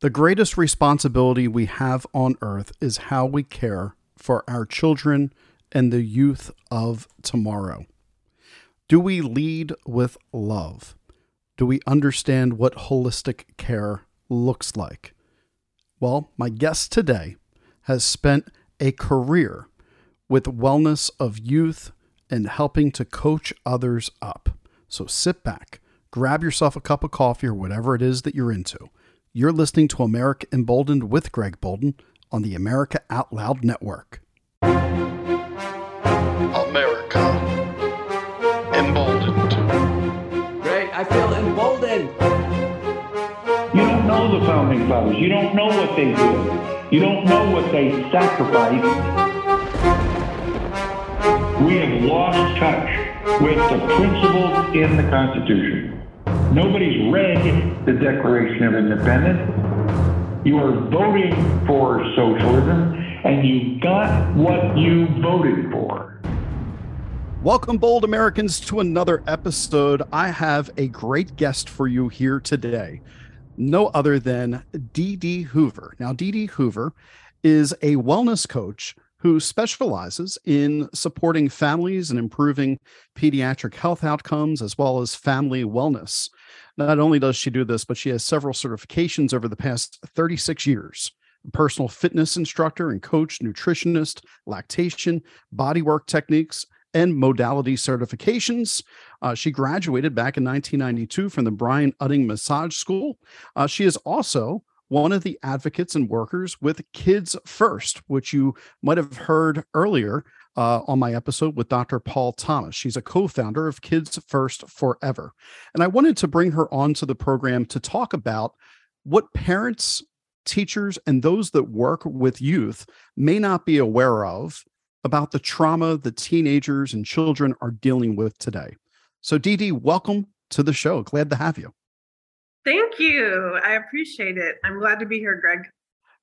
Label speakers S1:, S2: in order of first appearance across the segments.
S1: The greatest responsibility we have on earth is how we care for our children and the youth of tomorrow. Do we lead with love? Do we understand what holistic care looks like? Well, my guest today has spent a career with wellness of youth and helping to coach others up. So sit back, grab yourself a cup of coffee or whatever it is that you're into you're listening to America Emboldened with Greg Boulden on the America Out Loud Network.
S2: America Emboldened.
S3: Great, I feel emboldened.
S4: You don't know the founding fathers. You don't know what they did. You don't know what they sacrificed. We have lost touch with the principles in the Constitution. Nobody's read the Declaration of Independence. You are voting for socialism, and you got what you voted for.
S1: Welcome, bold Americans, to another episode. I have a great guest for you here today. No other than Dee Hoover. Now, Dee Hoover is a wellness coach who specializes in supporting families and improving pediatric health outcomes as well as family wellness. Not only does she do this, but she has several certifications over the past 36 years personal fitness instructor and coach, nutritionist, lactation, bodywork techniques, and modality certifications. Uh, she graduated back in 1992 from the Brian Utting Massage School. Uh, she is also one of the advocates and workers with Kids First, which you might have heard earlier uh, on my episode with Dr. Paul Thomas. She's a co founder of Kids First Forever. And I wanted to bring her onto the program to talk about what parents, teachers, and those that work with youth may not be aware of about the trauma that teenagers and children are dealing with today. So, Dee Dee, welcome to the show. Glad to have you.
S5: Thank you. I appreciate it. I'm glad to be here, Greg.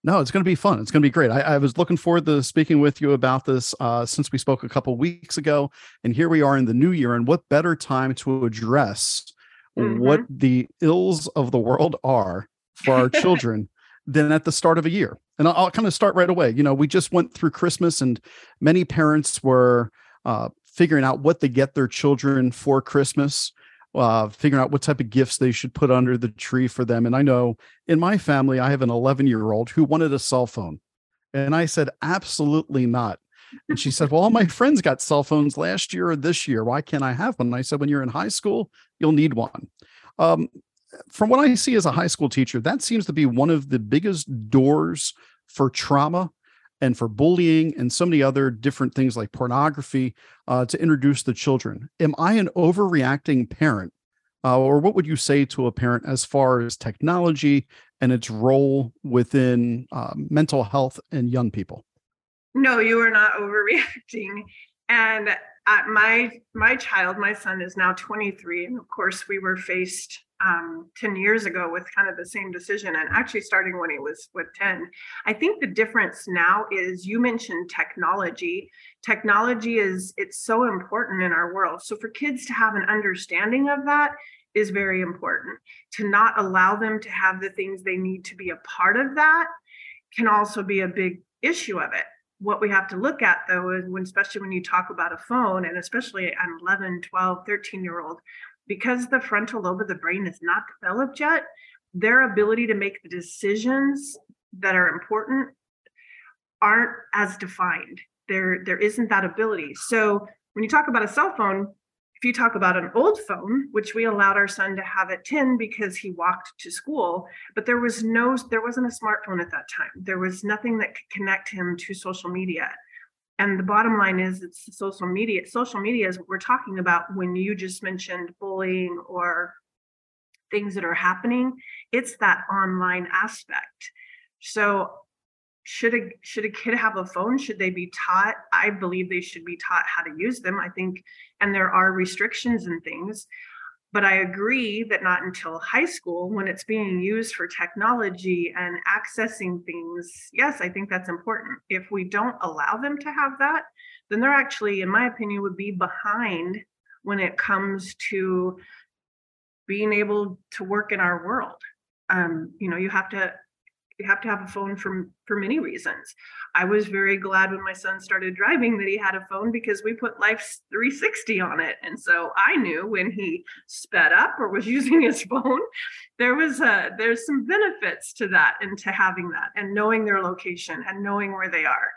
S1: No, it's going to be fun. It's going to be great. I, I, was looking forward to speaking with you about this uh, since we spoke a couple weeks ago, and here we are in the new year. And what better time to address mm-hmm. what the ills of the world are for our children than at the start of a year? And I'll, I'll, kind of start right away. You know, we just went through Christmas, and many parents were uh, figuring out what they get their children for Christmas uh, figuring out what type of gifts they should put under the tree for them. And I know in my family, I have an 11 year old who wanted a cell phone. And I said, absolutely not. And she said, Well, all my friends got cell phones last year or this year. Why can't I have one? And I said, When you're in high school, you'll need one. Um, from what I see as a high school teacher, that seems to be one of the biggest doors for trauma and for bullying and so many other different things like pornography uh, to introduce the children. Am I an overreacting parent? Uh, or what would you say to a parent as far as technology and its role within uh, mental health and young people?
S5: No, you are not overreacting. And at my my child, my son is now 23, and of course we were faced um, 10 years ago with kind of the same decision and actually starting when he was with 10 i think the difference now is you mentioned technology. Technology is it's so important in our world. So for kids to have an understanding of that is very important. To not allow them to have the things they need to be a part of that can also be a big issue of it. What we have to look at though is when especially when you talk about a phone and especially an 11 12 13 year old because the frontal lobe of the brain is not developed yet, their ability to make the decisions that are important aren't as defined. There, there isn't that ability. So when you talk about a cell phone, if you talk about an old phone, which we allowed our son to have at 10 because he walked to school, but there was no, there wasn't a smartphone at that time. There was nothing that could connect him to social media and the bottom line is it's social media social media is what we're talking about. When you just mentioned bullying or things that are happening it's that online aspect. So should a should a kid have a phone? Should they be taught? I believe they should be taught how to use them i think. And there are restrictions and things but I agree that not until high school, when it's being used for technology and accessing things, yes, I think that's important. If we don't allow them to have that, then they're actually, in my opinion, would be behind when it comes to being able to work in our world. Um, you know, you have to you have to have a phone for for many reasons. I was very glad when my son started driving that he had a phone because we put Life 360 on it, and so I knew when he sped up or was using his phone, there was a there's some benefits to that and to having that and knowing their location and knowing where they are.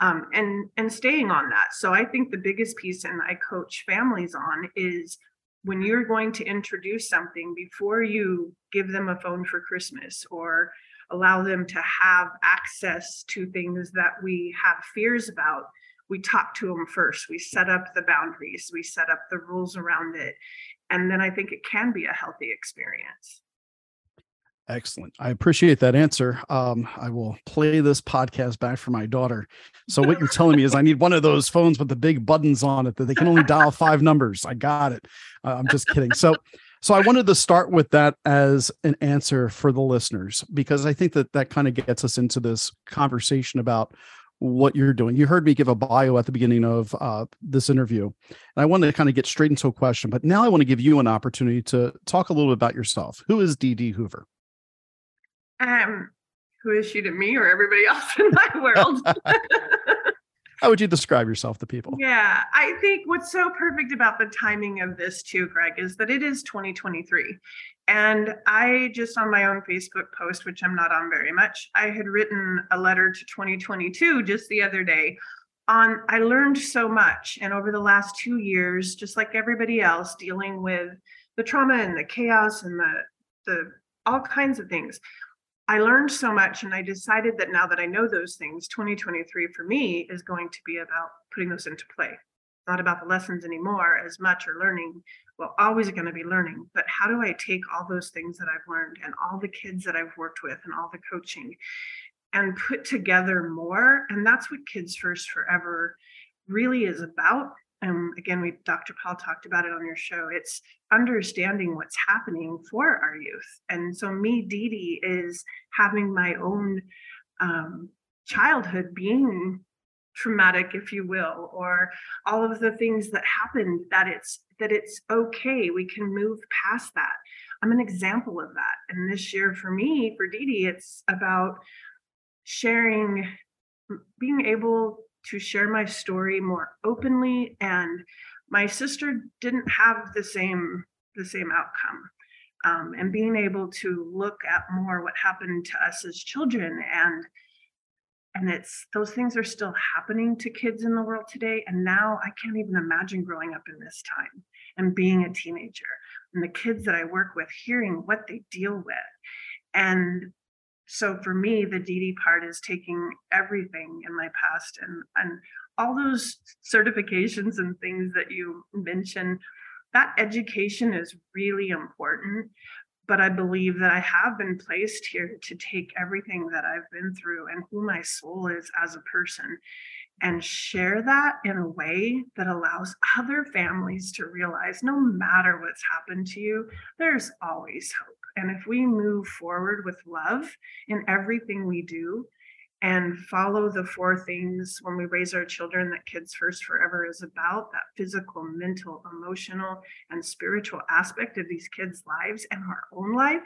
S5: Um, and and staying on that. So I think the biggest piece, and I coach families on, is when you're going to introduce something before you give them a phone for Christmas or allow them to have access to things that we have fears about we talk to them first we set up the boundaries we set up the rules around it and then i think it can be a healthy experience
S1: Excellent. I appreciate that answer. Um, I will play this podcast back for my daughter. So what you're telling me is I need one of those phones with the big buttons on it that they can only dial five numbers. I got it. Uh, I'm just kidding. So so I wanted to start with that as an answer for the listeners because I think that that kind of gets us into this conversation about what you're doing. You heard me give a bio at the beginning of uh, this interview, and I wanted to kind of get straight into a question. But now I want to give you an opportunity to talk a little bit about yourself. Who is Dee Hoover?
S5: Um, who is she to me or everybody else in my world?
S1: How would you describe yourself to people?
S5: Yeah, I think what's so perfect about the timing of this too, Greg, is that it is 2023. And I just on my own Facebook post, which I'm not on very much, I had written a letter to 2022 just the other day on I learned so much. And over the last two years, just like everybody else, dealing with the trauma and the chaos and the the all kinds of things. I learned so much and I decided that now that I know those things, 2023 for me is going to be about putting those into play. Not about the lessons anymore as much or learning. Well, always going to be learning, but how do I take all those things that I've learned and all the kids that I've worked with and all the coaching and put together more? And that's what Kids First Forever really is about and again we dr paul talked about it on your show it's understanding what's happening for our youth. And so me Dee is having my own um, childhood being traumatic if you will or all of the things that happened that it's that it's okay we can move past that. I'm an example of that. And this year for me for Dee it's about sharing being able to share my story more openly and my sister didn't have the same the same outcome. Um, and being able to look at more what happened to us as children and and it's those things are still happening to kids in the world today and now i can't even imagine growing up in this time and being a teenager and the kids that i work with hearing what they deal with. And so for me the Dee part is taking everything in my past and and all those certifications and things that you mentioned that education is really important but i believe that i have been placed here to take everything that i've been through and who my soul is as a person and share that in a way that allows other families to realize no matter what's happened to you there's always hope and if we move forward with love in everything we do and follow the four things when we raise our children that Kids First Forever is about that physical, mental, emotional, and spiritual aspect of these kids' lives and our own life.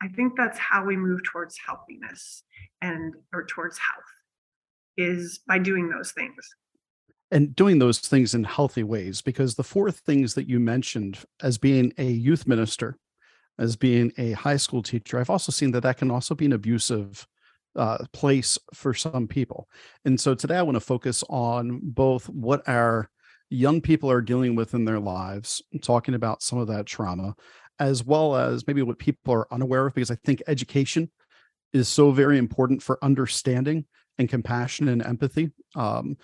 S5: I think that's how we move towards healthiness and or towards health is by doing those things
S1: and doing those things in healthy ways because the four things that you mentioned as being a youth minister as being a high school teacher, I've also seen that that can also be an abusive uh, place for some people. And so today I want to focus on both what our young people are dealing with in their lives, talking about some of that trauma, as well as maybe what people are unaware of, because I think education is so very important for understanding and compassion and empathy. Um,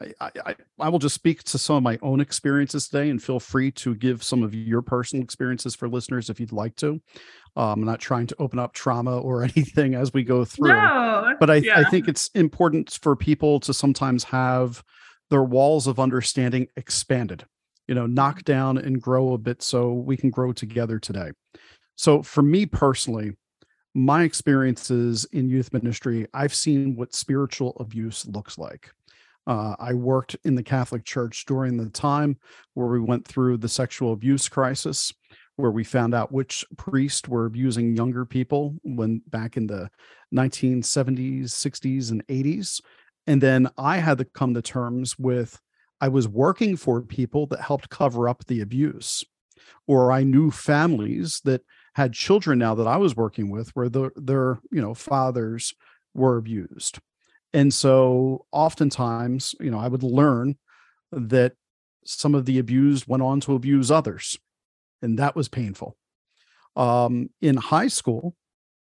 S1: I, I, I will just speak to some of my own experiences today and feel free to give some of your personal experiences for listeners if you'd like to. Um, I'm not trying to open up trauma or anything as we go through,
S5: no,
S1: but I,
S5: yeah.
S1: I think it's important for people to sometimes have their walls of understanding expanded, you know, knock down and grow a bit so we can grow together today. So for me personally, my experiences in youth ministry, I've seen what spiritual abuse looks like. Uh, I worked in the Catholic Church during the time where we went through the sexual abuse crisis, where we found out which priests were abusing younger people when back in the 1970s, 60s, and 80s. And then I had to come to terms with I was working for people that helped cover up the abuse, or I knew families that had children now that I was working with where the, their you know fathers were abused. And so oftentimes, you know, I would learn that some of the abused went on to abuse others. And that was painful. Um, in high school,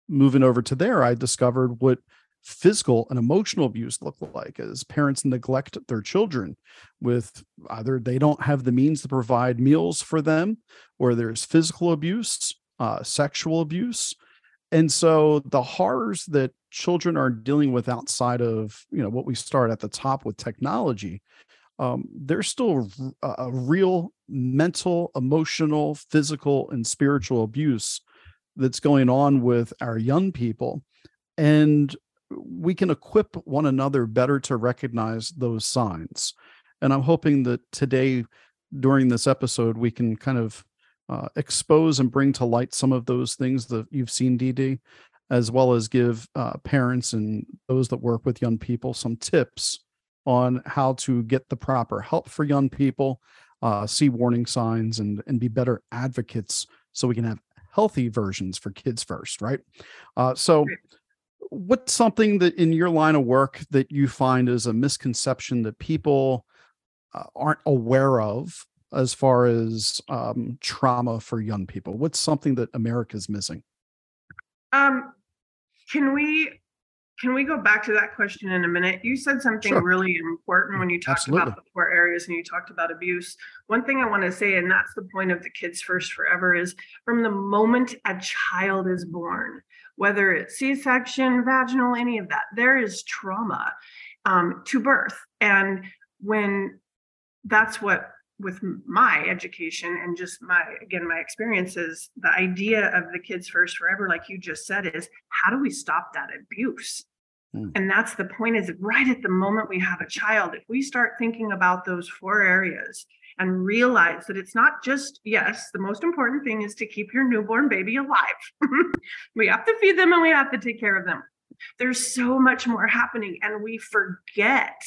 S1: moving over to there, I discovered what physical and emotional abuse look like as parents neglect their children with either they don't have the means to provide meals for them or there's physical abuse uh, sexual abuse and so the horrors that children are dealing with outside of you know what we start at the top with technology um, there's still a, a real mental emotional physical and spiritual abuse that's going on with our young people and we can equip one another better to recognize those signs. And i'm hoping that today during this episode we can kind of uh, expose and bring to light some of those things that you've seen dd as well as give uh, parents and those that work with young people some tips on how to get the proper help for young people, uh, see warning signs, and and be better advocates so we can have healthy versions for kids first, right? Uh, so, what's something that in your line of work that you find is a misconception that people uh, aren't aware of as far as um, trauma for young people? What's something that America's missing?
S5: Um, can we can we go back to that question in a minute? You said something
S1: Sure.
S5: really important when you talked
S1: Absolutely.
S5: about the poor areas and you talked about abuse. One thing I want to say, and that's the point of the Kids First Forever, is from the moment a child is born, whether it's C section, vaginal, any of that, there is trauma um, to birth. And when that's what with my education and just my again my experiences the idea of the kids first forever like you just said is how do we stop that abuse?
S1: Hmm.
S5: and that's the point is right at the moment we have a child if we start thinking about those four areas and realize that it's not just yes the most important thing is to keep your newborn baby alive. We have to feed them and we have to take care of them. There's so much more happening and we forget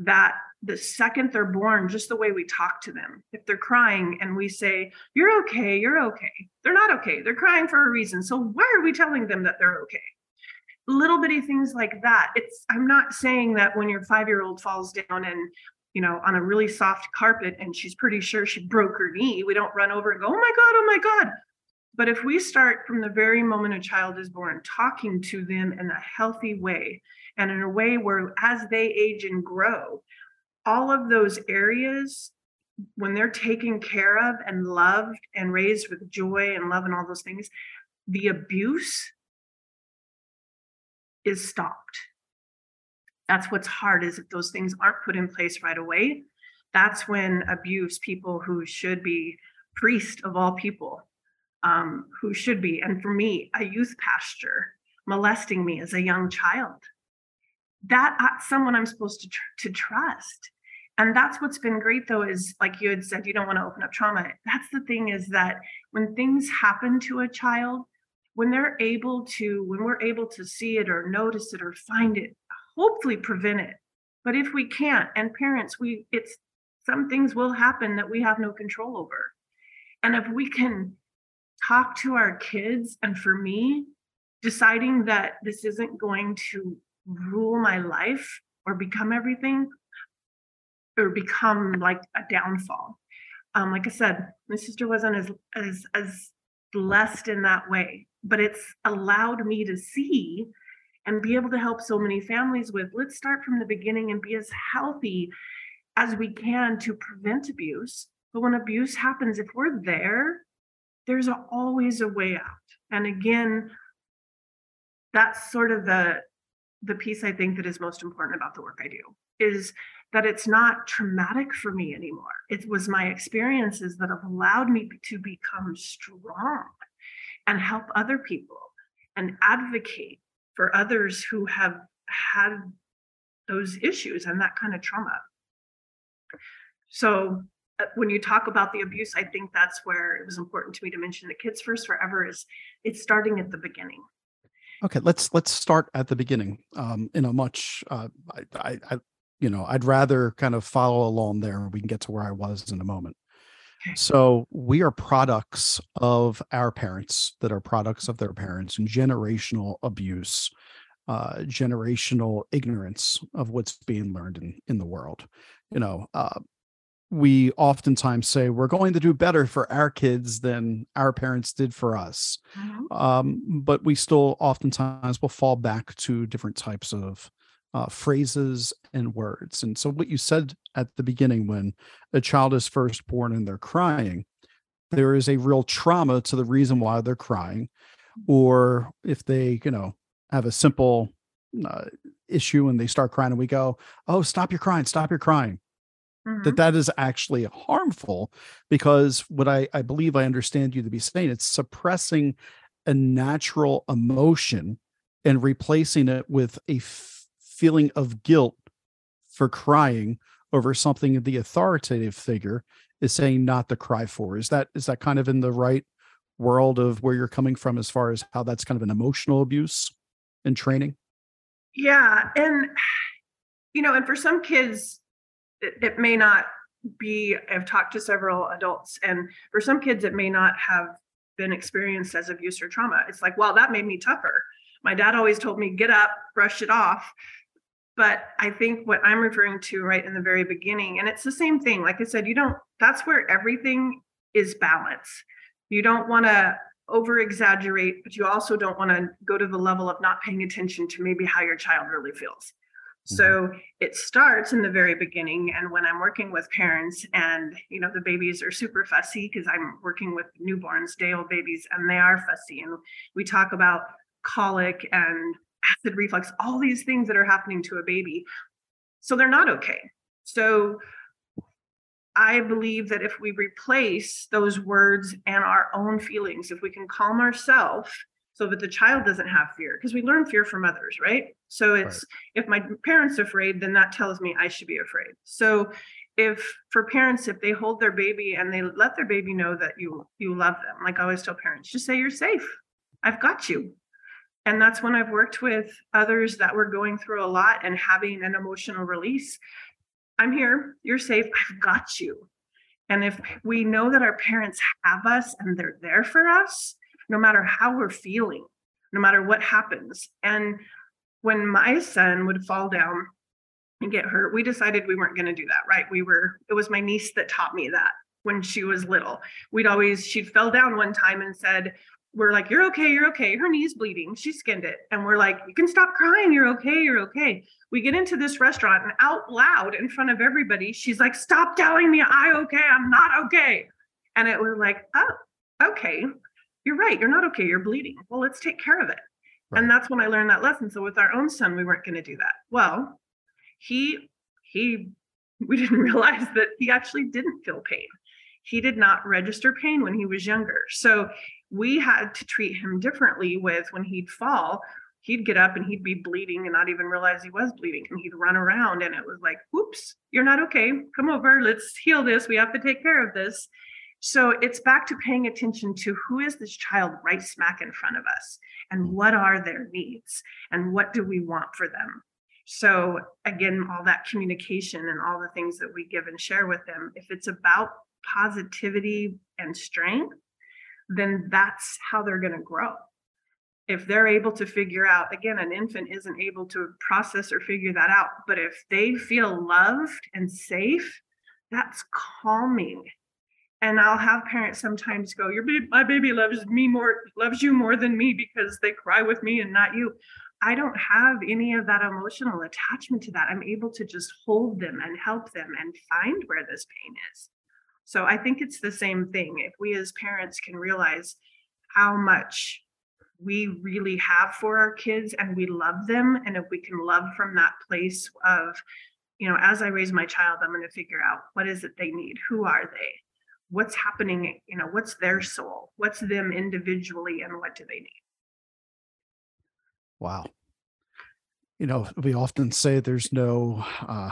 S5: that the second they're born, just the way we talk to them, if they're crying and we say, You're okay, you're okay, they're not okay, they're crying for a reason. So why are we telling them that they're okay? Little bitty things like that. It's, I'm not saying that when your five year old falls down and you know, on a really soft carpet and she's pretty sure she broke her knee, we don't run over and go, Oh my God, oh my God. But if we start from the very moment a child is born, talking to them in a healthy way and in a way where as they age and grow, all of those areas, when they're taken care of and loved and raised with joy and love and all those things, the abuse is stopped. That's what's hard is if those things aren't put in place right away. That's when abuse, people who should be priest of all people, um, who should be, and for me, a youth pastor molesting me as a young child. That that's someone I'm supposed to tr- to trust. And that's what's been great though, is like you had said, you don't want to open up trauma. That's the thing is that when things happen to a child, when they're able to, when we're able to see it or notice it or find it, hopefully prevent it. But if we can't, and parents, we it's some things will happen that we have no control over. And if we can talk to our kids, and for me, deciding that this isn't going to rule my life or become everything or become like a downfall. Um, like I said, my sister wasn't as as as blessed in that way, but it's allowed me to see and be able to help so many families with let's start from the beginning and be as healthy as we can to prevent abuse. But when abuse happens, if we're there, there's always a way out. And again, that's sort of the the piece I think that is most important about the work I do is that it's not traumatic for me anymore. It was my experiences that have allowed me to become strong and help other people and advocate for others who have had those issues and that kind of trauma. So uh, when you talk about the abuse, I think that's where it was important to me to mention the kids first forever is it's starting at the beginning.
S1: Okay, let's let's start at the beginning. Um, in a much, uh, I, I, you know, I'd rather kind of follow along there. We can get to where I was in a moment.
S5: Okay.
S1: So we are products of our parents that are products of their parents and generational abuse, uh, generational ignorance of what's being learned in in the world. You know, uh, we oftentimes say we're going to do better for our kids than our parents did for us. Um, but we still oftentimes will fall back to different types of uh, phrases and words. And so, what you said at the beginning when a child is first born and they're crying, there is a real trauma to the reason why they're crying. Or if they, you know, have a simple uh, issue and they start crying, and we go, Oh, stop your crying, stop your crying
S5: Mhm.
S1: that that is actually harmful because what I, I believe I understand you to be saying it's suppressing a natural emotion and replacing it with a f- feeling of guilt for crying over something the authoritative figure is saying not to cry for is that is that kind of in the right world of where you're coming from as far as how that's kind of an emotional abuse in training
S5: Yeah. And, you know, and for some kids, it, it may not be, I've talked to several adults, and for some kids, it may not have been experienced as abuse or trauma. It's like, well, that made me tougher. My dad always told me, get up, brush it off. But I think what I'm referring to right in the very beginning, and it's the same thing. Like I said, you don't, that's where everything is balance. You don't want to over exaggerate, but you also don't want to go to the level of not paying attention to maybe how your child really feels. Mm-hmm. So it starts in the very beginning. And when I'm working with parents and, you know, the babies are super fussy because I'm working with newborns, day old babies, and they are fussy. And we talk about colic and acid reflux, all these things that are happening to a baby. So they're not okay. So I believe that if we replace those words and our own feelings, if we can calm ourselves so that the child doesn't have fear, because we learn fear from others, right? So it's if my parents are afraid, then that tells me I should be afraid. So if for parents, if they hold their baby and they let their baby know that you you love them, like I always tell parents, just say you're safe. I've got you. And that's when I've worked with others that were going through a lot and having an emotional release. I'm here, you're safe, I've got you. And if we know that our parents have us and they're there for us, no matter how we're feeling, no matter what happens. And when my son would fall down and get hurt, we decided we weren't going to do that, right? We were, it was my niece that taught me that when she was little. We'd always, she fell down one time and said, we're like, you're okay, you're okay. Her knee's bleeding. She skinned it. And we're like, you can stop crying. You're okay, you're okay. We get into this restaurant and out loud in front of everybody, she's like, stop telling me I okay. I'm not okay. And it was like, oh, okay. You're right. You're not okay. You're bleeding. Well, let's take care of it. And that's when I learned that lesson. So with our own son, we weren't going to do that. Well, he he we didn't realize that he actually didn't feel pain. He did not register pain when he was younger. So we had to treat him differently with when he'd fall, he'd get up and he'd be bleeding and not even realize he was bleeding and he'd run around and it was like, "Oops, you're not okay. Come over, let's heal this. We have to take care of this. So it's back to paying attention to who is this child right smack in front of us and mm. what are their needs and what do we want for them. So again, all that communication and all the things that we give and share with them, if it's about positivity and strength, then that's how they're going to grow. If they're able to figure out, again, an infant isn't able to process or figure that out, but if they feel loved and safe, that's calming. And I'll have parents sometimes go, "Your baby, my baby loves me more, loves you more than me because they cry with me and not you." I don't have any of that emotional attachment to that. I'm able to just hold them and help them and find where this pain is. So I think it's the same thing. If we as parents can realize how much we really have for our kids and we love them, and if we can love from that place of, you know, as I raise my child, I'm going to figure out what is it they need? Who are they? What's happening? You know, what's their soul? What's them individually and what do they need?
S1: Wow. You know, we often say there's no uh,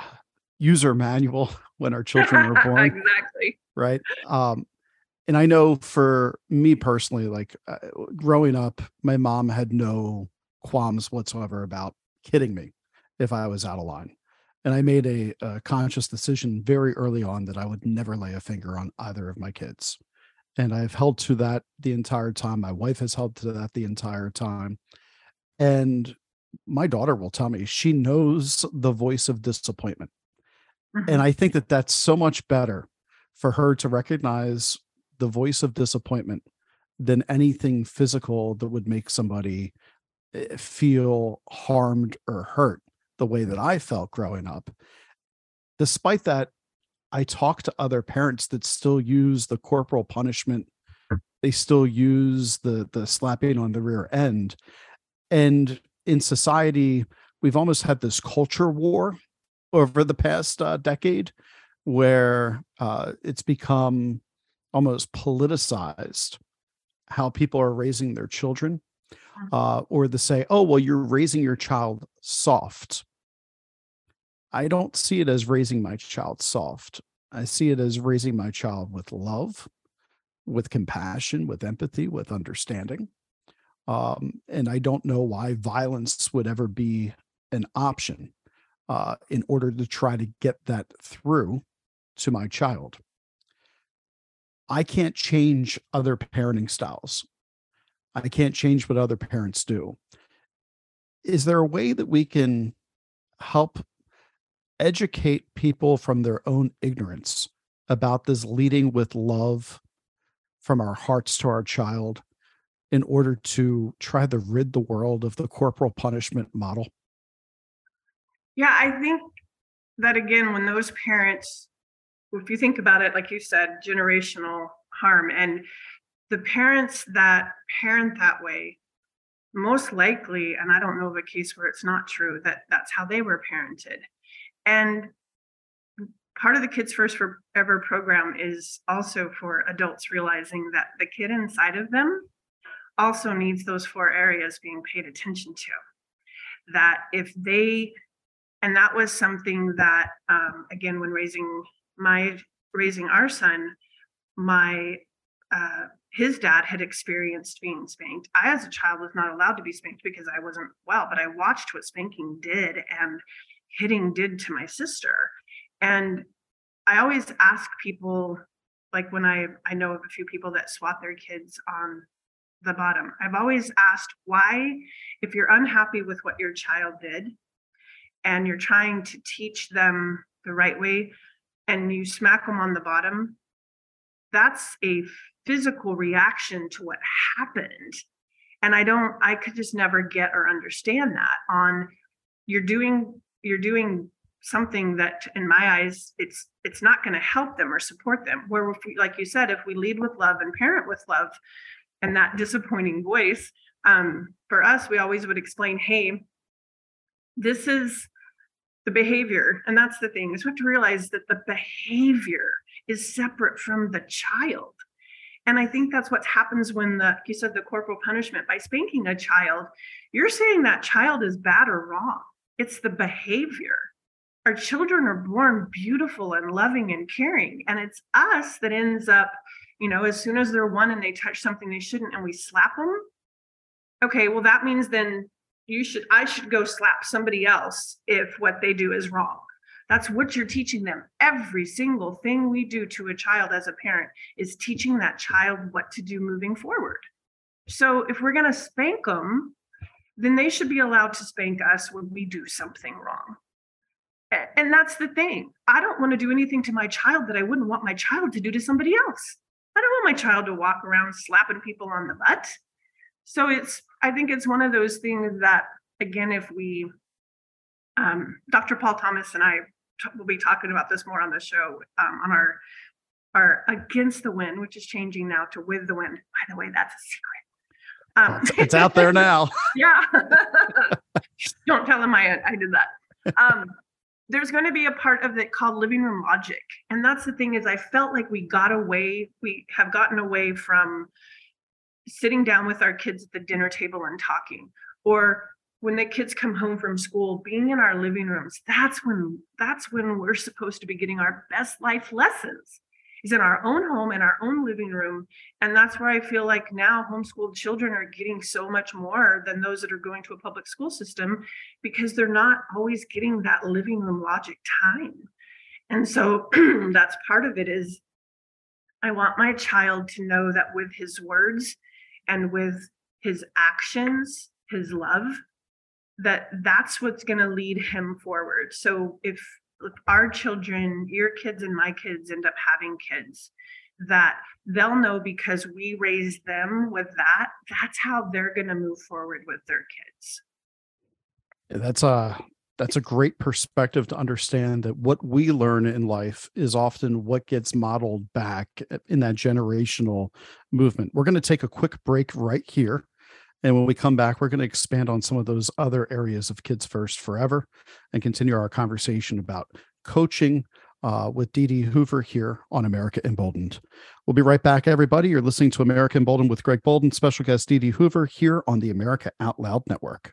S1: user manual when our children are born.
S5: exactly.
S1: Right. Um, and I know for me personally, like uh, growing up, my mom had no qualms whatsoever about kidding me if I was out of line. And I made a, a, conscious decision very early on that I would never lay a finger on either of my kids. And I've held to that the entire time. My wife has held to that the entire time. And my daughter will tell me she knows the voice of disappointment. Mm-hmm. And I think that that's so much better for her to recognize the voice of disappointment than anything physical that would make somebody eh, feel harmed or hurt the way that I felt growing up. Despite that, I talk to other parents that still use the corporal punishment. They still use the the slapping on the rear end. And in society, we've almost had this culture war over the past uh, decade where uh, it's become almost politicized how people are raising their children mm-hmm. uh, or to say oh well you're raising your child soft i don't see it as raising my child soft i see it as raising my child with love with compassion with empathy with understanding um, and i don't know why violence would ever be an option uh, in order to try to get that through to my child I can't change other parenting styles. I can't change what other parents do. Is there a way that we can help educate people from their own ignorance about this leading with love from our hearts to our child in order to try to rid the world of the corporal punishment model?
S5: Yeah, I think that again, when those parents if you think about it, like you said, generational harm. And the parents that parent that way, most likely, and I don't know of a case where it's not true, that that's how they were parented. And part of the Kids First Forever program is also for adults realizing that the kid inside of them also needs those four areas being paid attention to. That if they, and that was something that, um, again, when raising my raising our son, my uh, his dad had experienced being spanked. I, as a child, was not allowed to be spanked because I wasn't well, but I watched what spanking did and hitting did to my sister. And I always ask people, like when I I know of a few people that swat their kids on the bottom. I've always asked why, if you're unhappy with what your child did, and you're trying to teach them the right way, and you smack them on the bottom, that's a physical reaction to what happened. And I don't, I could just never get or understand that on you're doing, you're doing something that in my eyes it's it's not going to help them or support them. Where if we, like you said if we lead with love and parent with love and that disappointing voice um, for us we always would explain hey this is the behavior. And that's the thing is we have to realize that the behavior is separate from the child. And i think that's what happens when the you said the corporal punishment by spanking a child you're saying that child is bad or wrong it's the behavior. Our children are born beautiful and loving and caring and it's us that ends up you know as soon as they're one and they touch something they shouldn't and we slap them okay well that means then you should i should go slap somebody else if what they do is wrong. That's what you're teaching them. Every single thing we do to a child as a parent is teaching that child what to do moving forward. So if we're going to spank them then they should be allowed to spank us when we do something wrong. And that's the thing. I don't want to do anything to my child that i wouldn't want my child to do to somebody else. I don't want my child to walk around slapping people on the butt. So it's i think it's one of those things that again if we um, dr paul thomas and i t- will be talking about this more on the show um, on our our against the wind which is changing now to with the wind. By the way that's a secret
S1: um, it's out there now.
S5: Yeah. Don't tell them i i did that. Um, there's going to be a part of it called living room logic. And that's the thing is i felt like we got away we have gotten away from sitting down with our kids at the dinner table and talking. Or when the kids come home from school being in our living rooms that's when that's when we're supposed to be getting our best life lessons is in our own home in our own living room and that's where i feel like now homeschooled children are getting so much more than those that are going to a public school system because they're not always getting that living room logic time. And so that's part of it is i want my child to know that with his words and with his actions his love that that's what's going to lead him forward. So if, if our children your kids and my kids end up having kids that they'll know because we raised them with that that's how they're going to move forward with their kids.
S1: That's a that's a great perspective to understand that what we learn in life is often what gets modeled back eh, in that generational movement. We're going to take a quick break right here and when we come back, we're going to expand on some of those other areas of Kids First Forever and continue our conversation about coaching uh, with Dee Dee Hoover here on America Emboldened. We'll be right back, everybody. You're listening to America Emboldened with Greg Bolden, special guest Dee Dee Hoover here on the America Out Loud Network.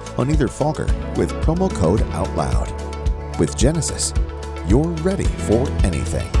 S6: on either Fogger with promo code OUTLOUD. With Genesis, you're ready for anything.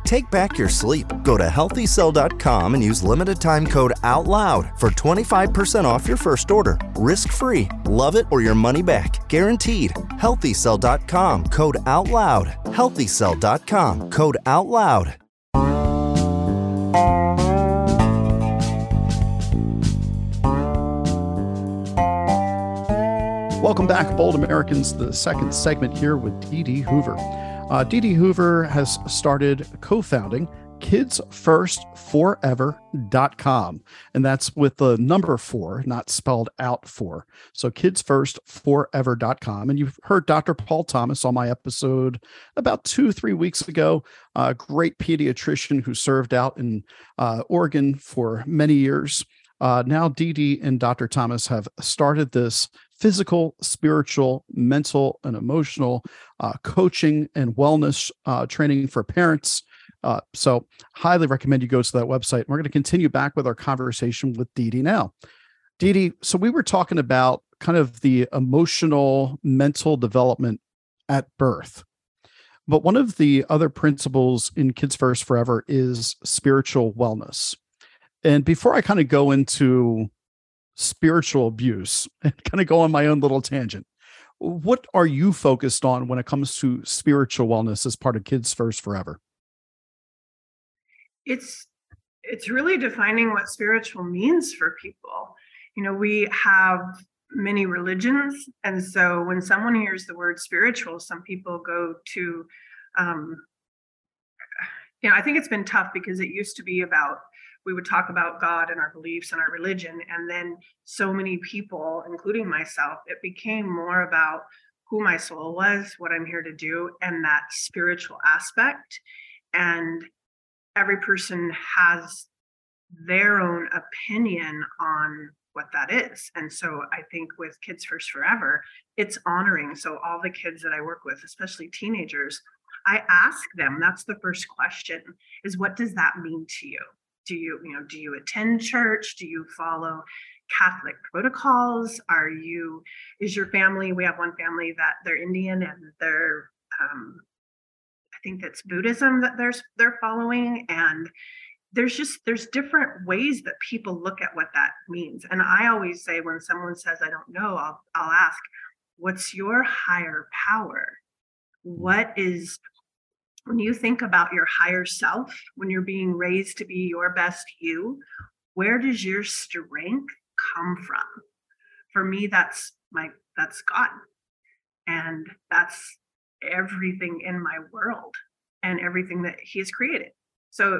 S7: Take back your sleep. Go to healthycell.com and use limited time code OUTLOUD for 25% off your first order. Risk free. Love it or your money back. Guaranteed. Healthycell.com code OUTLOUD. Healthycell.com code OUTLOUD.
S1: Welcome back, Bold Americans, the second segment here with Dee Hoover. Uh, Dee Dee Hoover has started co founding kidsfirstforever.com. And that's with the number four, not spelled out for. So kidsfirstforever.com. And you've heard Dr. Paul Thomas on my episode about two, three weeks ago. A great pediatrician who served out in uh, Oregon for many years. Uh, now, Dee Dee and Dr. Thomas have started this physical, spiritual, mental, and emotional uh, coaching and wellness uh, training for parents. Uh, so, highly recommend you go to that website. We're going to continue back with our conversation with Dee Dee now. Dee Dee, so we were talking about kind of the emotional, mental development at birth. But one of the other principles in Kids First Forever is spiritual wellness. And before I kind of go into spiritual abuse and kind of go on my own little tangent, what are you focused on when it comes to spiritual wellness as part of Kids First Forever?
S5: It's it's really defining what spiritual means for people. You know, we have many religions, and so when someone hears the word spiritual, some people go to um, you know, I think it's been tough because it used to be about we would talk about God and our beliefs and our religion. And then so many people, including myself, it became more about who my soul was, what I'm here to do, and that spiritual aspect. And every person has their own opinion on what that is. And so I think with Kids First Forever, it's honoring. So all the kids that I work with, especially teenagers, I ask them, that's the first question is what does that mean to you? Do you, you know, do you attend church? Do you follow Catholic protocols? Are you, is your family, we have one family that they're Indian and they're um, I think that's Buddhism that they're they're following and there's just there's different ways that people look at what that means and i always say when someone says i don't know i'll, I'll ask what's your higher power what is when you think about your higher self when you're being raised to be your best you where does your strength come from for me that's my that's god and that's everything in my world and everything that he has created so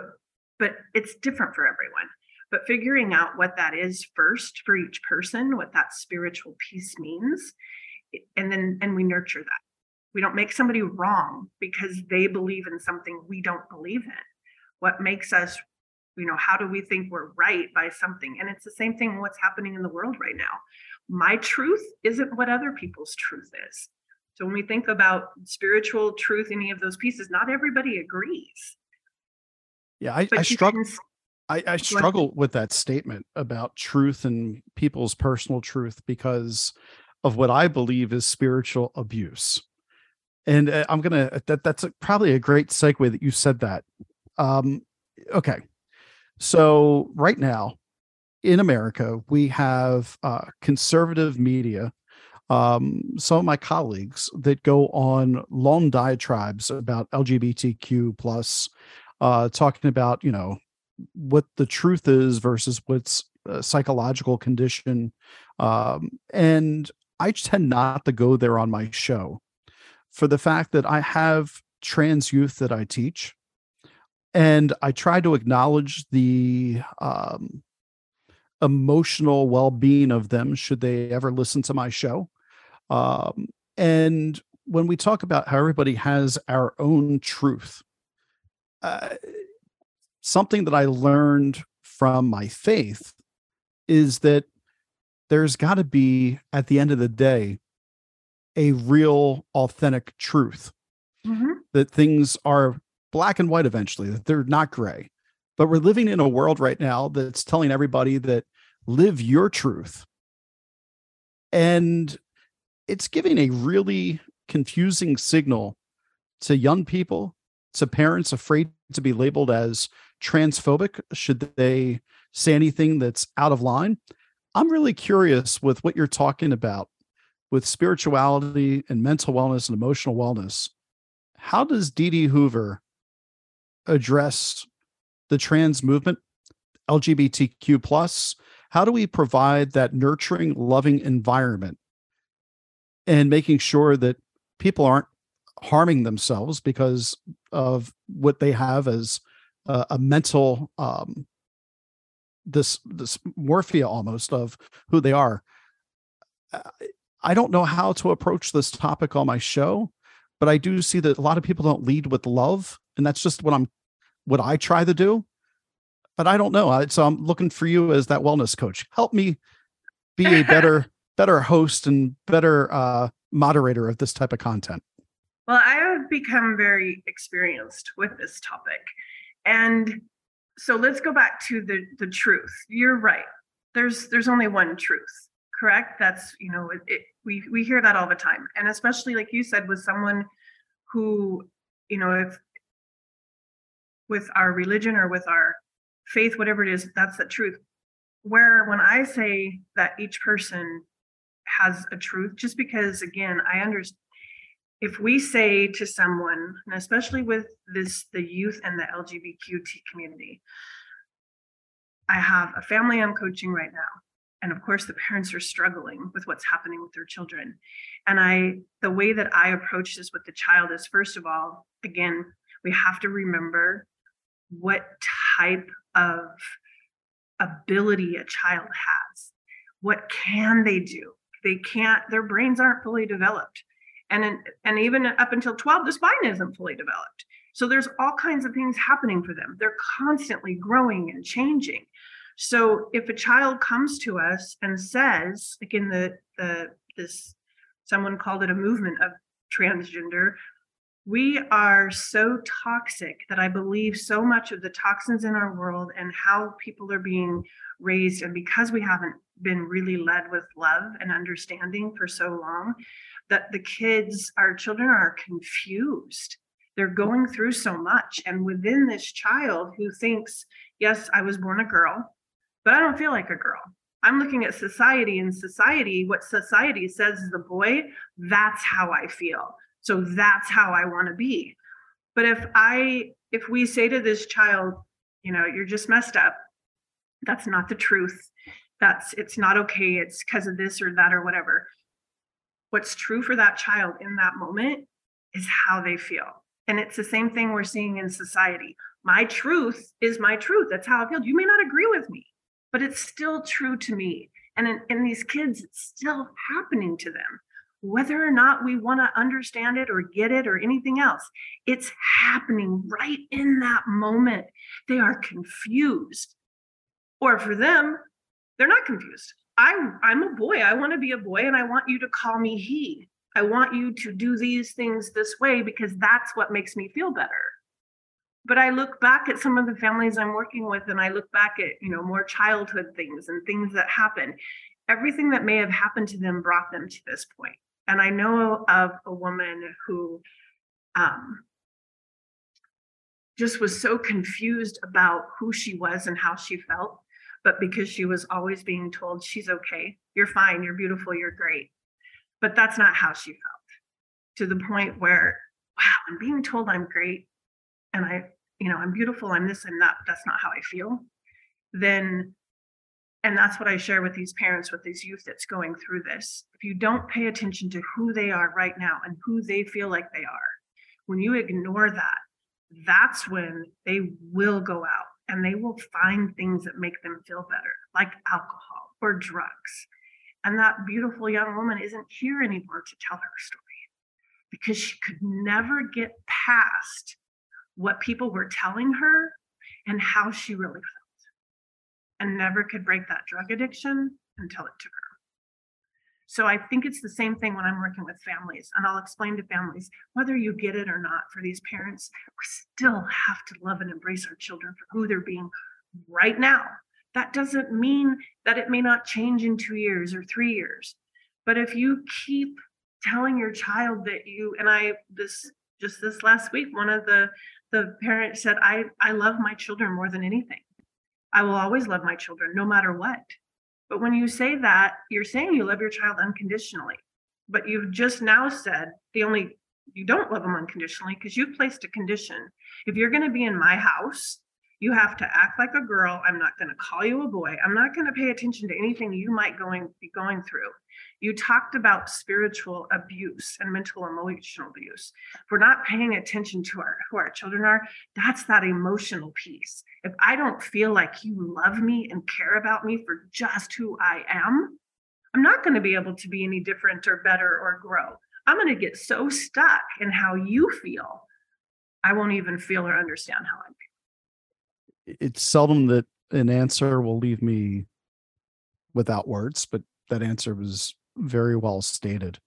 S5: but it's different for everyone. But figuring out what that is first for each person, what that spiritual piece means, and then and we nurture that. We don't make somebody wrong because they believe in something we don't believe in. What makes us, you know, how do we think we're right by something? And it's the same thing what's happening in the world right now. My truth isn't what other people's truth is. So when we think about spiritual truth, any of those pieces, not everybody agrees.
S1: Yeah, I, I struggle. I, I struggle with that statement about truth and people's personal truth because of what I believe is spiritual abuse. And uh, I'm gonna that that's a, probably a great segue that you said that. Um, okay, so right now in America we have uh, conservative media. Um, some of my colleagues that go on long diatribes about LGBTQ plus uh, talking about you know what the truth is versus what's a psychological condition um, and i tend not to go there on my show for the fact that i have trans youth that i teach and i try to acknowledge the um, emotional well-being of them should they ever listen to my show. Um, and when we talk about how everybody has our own truth uh, something that I learned from my faith is that there's got to be, at the end of the day, a real, authentic truth. Mm-hmm. That things are black and white eventually, that they're not gray. But we're living in a world right now that's telling everybody that live your truth. And it's giving a really confusing signal to young people to parents afraid to be labeled as transphobic should they say anything that's out of line. I'm really curious with what you're talking about with spirituality and mental wellness and emotional wellness. How does Dee Hoover address the trans movement, LGBTQ plus? How do we provide that nurturing, loving environment and making sure that people aren't harming themselves because of what they have as a, mental um, this this morphia almost of who they are. I don't know how to approach this topic on my show, but I do see that a lot of people don't lead with love, and that's just what I'm what I try to do. But I don't know. So I'm looking for you as that wellness coach. Help me be a better better host and better uh, moderator of this type of content.
S5: Well, I have become very experienced with this topic. And so let's go back to the the truth. You're right. There's there's only one truth, correct? That's, you know, it, it, we we hear that all the time. And especially like you said with someone who, you know, if with our religion or with our faith whatever it is, that's the truth. Where when I say that each person has a truth just because again, I understand if we say to someone, and especially with this the youth and the LGBTQ community, I have a family I'm coaching right now. And of course, the parents are struggling with what's happening with their children. And I, the way that I approach this with the child is first of all, again, we have to remember what type of ability a child has. What can they do? They can't, their brains aren't fully developed. And, and even up until 12, the spine isn't fully developed. So there's all kinds of things happening for them. They're constantly growing and changing. So if a child comes to us and says, like in the the this someone called it a movement of transgender, we are so toxic that I believe so much of the toxins in our world and how people are being raised, and because we haven't been really led with love and understanding for so long, that the kids, our children are confused they're going through so much. And within this child who thinks, yes, I was born a girl, but I don't feel like a girl. I'm looking at society and society, what society says is the boy, that's how I feel. So that's how I want to be. But if I, if we say to this child, you know, you're just messed up, that's not the truth. That's, it's not okay. It's because of this or that or whatever. What's true for that child in that moment is how they feel. And it's the same thing we're seeing in society. My truth is my truth. That's how I feel. You may not agree with me, but it's still true to me. And in, in these kids, it's still happening to them. Whether or not we want to understand it or get it or anything else, it's happening right in that moment. They are confused. Or for them, they're not confused. I'm, I'm a boy. I want to be a boy and I want you to call me he. I want you to do these things this way because that's what makes me feel better. But I look back at some of the families I'm working with and I look back at, you know, more childhood things and things that happen. Everything that may have happened to them brought them to this point. And I know of a woman who um, just was so confused about who she was and how she felt. But because she was always being told, she's okay, you're fine, you're beautiful, you're great but that's not how she felt to the point where, wow, I'm being told I'm great and I, you know, I'm beautiful, I'm this, I'm that, that's not how I feel. Then, and that's what I share with these parents, with these youth that's going through this. If you don't pay attention to who they are right now and who they feel like they are, when you ignore that, that's when they will go out and they will find things that make them feel better, like alcohol or drugs and that beautiful young woman isn't here anymore to tell her story because she could never get past what people were telling her and how she really felt and never could break that drug addiction until it took her. So I think it's the same thing when I'm working with families, and I'll explain to families whether you get it or not for these parents, we still have to love and embrace our children for who they're being right now that doesn't mean that it may not change in two years or three years. But if you keep telling your child that you and I this just this last week, one of the the parent said, I, I love my children more than anything. I will always love my children no matter what. But when you say that, you're saying you love your child unconditionally. But you've just now said the only you don't love them unconditionally because you've placed a condition. If you're going to be in my house, you have to act like a girl. I'm not going to call you a boy. I'm not going to pay attention to anything you might going be going through. You talked about spiritual abuse and mental emotional abuse. If we're not paying attention to our who our children are, that's that emotional piece. If I don't feel like you love me and care about me for just who I am, I'm not going to be able to be any different or better or grow. I'm going to get so stuck in how you feel, I won't even feel or understand how I'm
S1: it's seldom that an answer will leave me without words, but that answer was very well stated.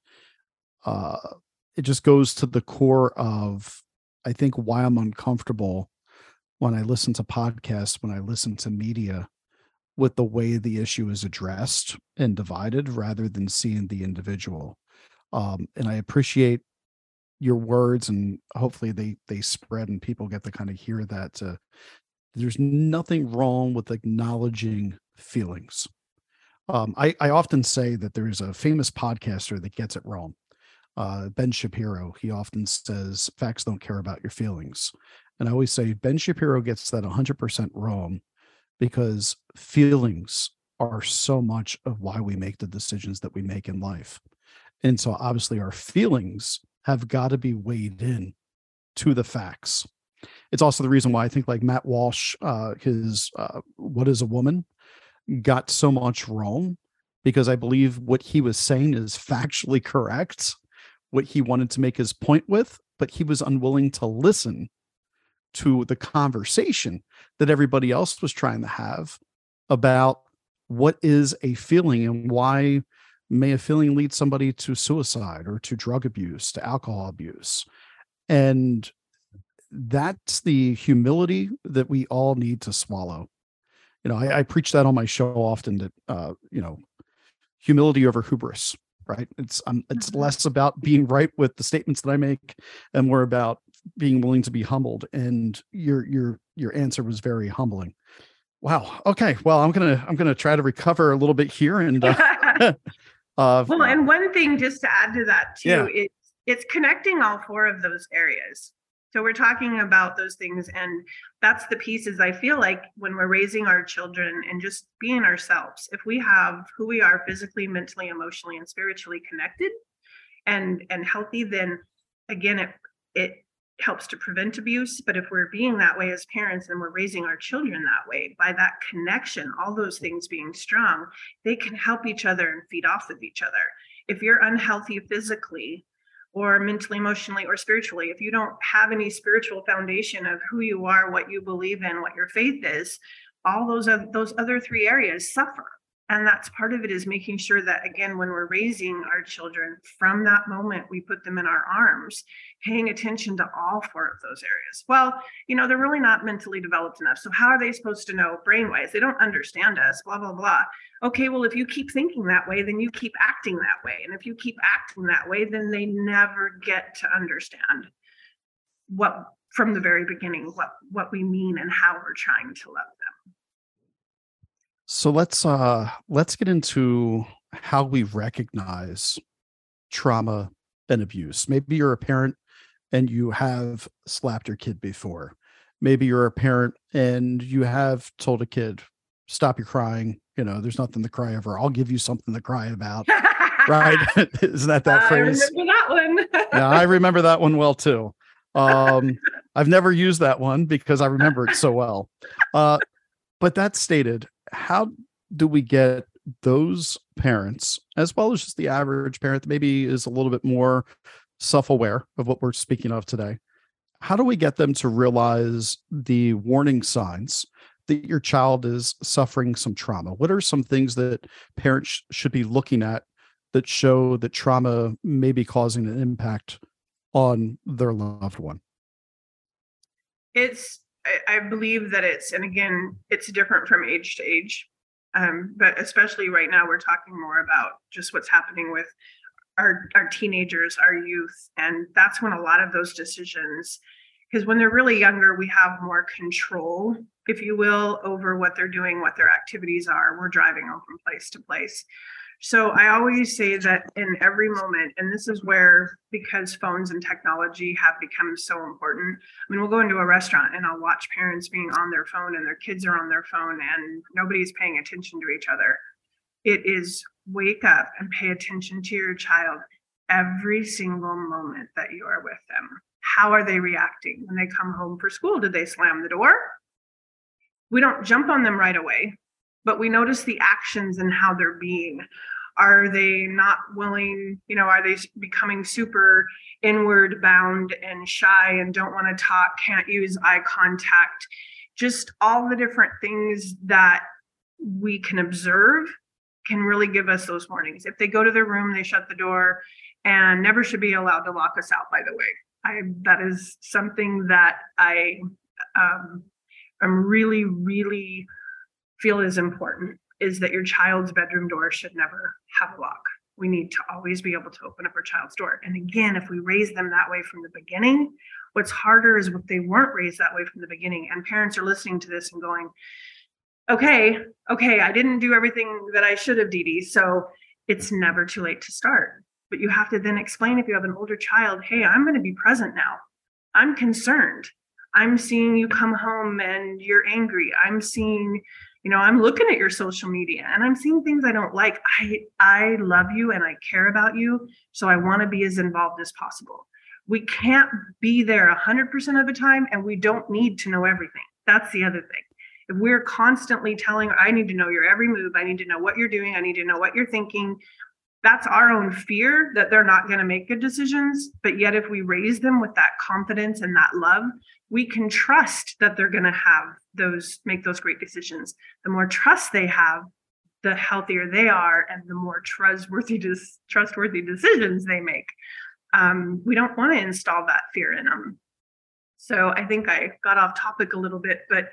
S1: Uh, it just goes to the core of, I think, why I'm uncomfortable when I listen to podcasts, when I listen to media, with the way the issue is addressed and divided rather than seeing the individual. Um, and I appreciate your words and hopefully they they spread and people get to kind of hear that to there's nothing wrong with acknowledging feelings. Um, I, I often say that there is a famous podcaster that gets it wrong. Uh, ben Shapiro, he often says facts don't care about your feelings. And I always say Ben Shapiro gets that 100% wrong because feelings are so much of why we make the decisions that we make in life. And so obviously our feelings have got to be weighed in to the facts it's also the reason why I think like Matt Walsh, uh, his uh, "What Is a Woman," got so much wrong because I believe what he was saying is factually correct, what he wanted to make his point with, but he was unwilling to listen to the conversation that everybody else was trying to have about what is a feeling and why may a feeling lead somebody to suicide or to drug abuse, to alcohol abuse. And that's the humility that we all need to swallow. You know, I, I preach that on my show often that, uh, you know, humility over hubris, right? It's, um, it's
S5: Mhm.
S1: less about being right with the statements that I make and more about being willing to be humbled. And your, your, your answer was very humbling. Wow. Okay. Well, I'm going to, I'm going to try to recover a little bit here and, uh, uh,
S5: Well, and one thing just to add to that too,
S1: Yeah.
S5: it's it's connecting all four of those areas. So we're talking about those things, and that's the pieces I feel like when we're raising our children and just being ourselves. If we have who we are physically, mentally, emotionally, and spiritually connected, and and healthy, then again, it it helps to prevent abuse. But if we're being that way as parents and we're raising our children that way, by that connection, all those mm. things being strong, they can help each other and feed off of each other. If you're unhealthy physically or mentally, emotionally, or spiritually, if you don't have any spiritual foundation of who you are, what you believe in, what your faith is, all those oth- those other three areas suffer. And that's part of it is making sure that again, when we're raising our children, from that moment we put them in our arms, paying attention to all four of those areas. Well, you know, they're really not mentally developed enough. So how are they supposed to know brainwise? They don't understand us, blah, blah, blah. Okay, well, if you keep thinking that way, then you keep acting that way. And if you keep acting that way, then they never get to understand what from the very beginning, what what we mean and how we're trying to love them.
S1: So let's uh let's get into how we recognize trauma and abuse. Maybe you're a parent and you have slapped your kid before. Maybe you're a parent and you have told a kid, stop your crying. You know, there's nothing to cry over. I'll give you something to cry about. Right. Isn't that that
S5: I
S1: phrase?
S5: remember that one.
S1: yeah, I remember that one well too. Um, I've never used that one because I remember it so well. Uh, but that stated, how do we get those parents, as well as just the average parent that maybe is a little bit more self aware of what we're speaking of today? How do we get them to realize the warning signs that your child is suffering some trauma? What are some things that parents should be looking at that show that trauma may be causing an impact on their loved one?
S5: it's I, believe that it's and again it's different from age to age um, but especially right now we're talking more about just what's happening with our our teenagers our youth and that's when a lot of those decisions because when they're really younger we have more control if you will over what they're doing what their activities are we're driving them from place to place so I always say that in every moment, and this is where, because phones and technology have become so important, I mean, we'll go into a restaurant and I'll watch parents being on their phone and their kids are on their phone and nobody's paying attention to each other. It is wake up and pay attention to your child every single moment that you are with them. How are they reacting when they come home for school? Did they slam the door? We don't jump on them right away, but we notice the actions and how they're being are they not willing you know are they becoming super inward bound and shy and don't want to talk can't use eye contact just all the different things that we can observe can really give us those warnings if they go to their room they shut the door and never should be allowed to lock us out by the way i that is something that i um, i'm really really feel is important is that your child's bedroom door should never have a lock. We need to always be able to open up our child's door. And again, if we raise them that way from the beginning, what's harder is if they weren't raised that way from the beginning and parents are listening to this and going, okay, okay, I didn't do everything that I should have, Dee Dee. So it's never too late to start. But you have to then explain if you have an older child, hey, I'm going to be present now. I'm concerned. I'm seeing you come home and you're angry. I'm seeing you know i'm looking at your social media and i'm seeing things i don't like i i love you and i care about you so i want to be as involved as possible We can't be there 100% of the time, and we don't need to know everything. That's the other thing. If we're constantly telling, I need to know your every move, I need to know what you're doing, I need to know what you're thinking, that's our own fear that they're not going to make good decisions. But yet, if we raise them with that confidence and that love, we can trust that they're going to have those, make those great decisions. The more trust they have, the healthier they are and the more trustworthy trustworthy decisions they make um, we don't want to install that fear in them so i think i got off topic a little bit but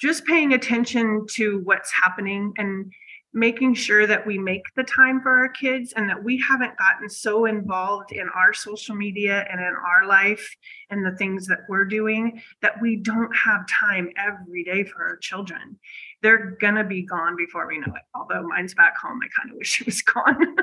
S5: just paying attention to what's happening and making sure that we make the time for our kids and that we haven't gotten so involved in our social media and in our life and the things that we're doing that we don't have time every day for our children they're gonna be gone before we know it. Although mine's back home, I kind of wish it was gone.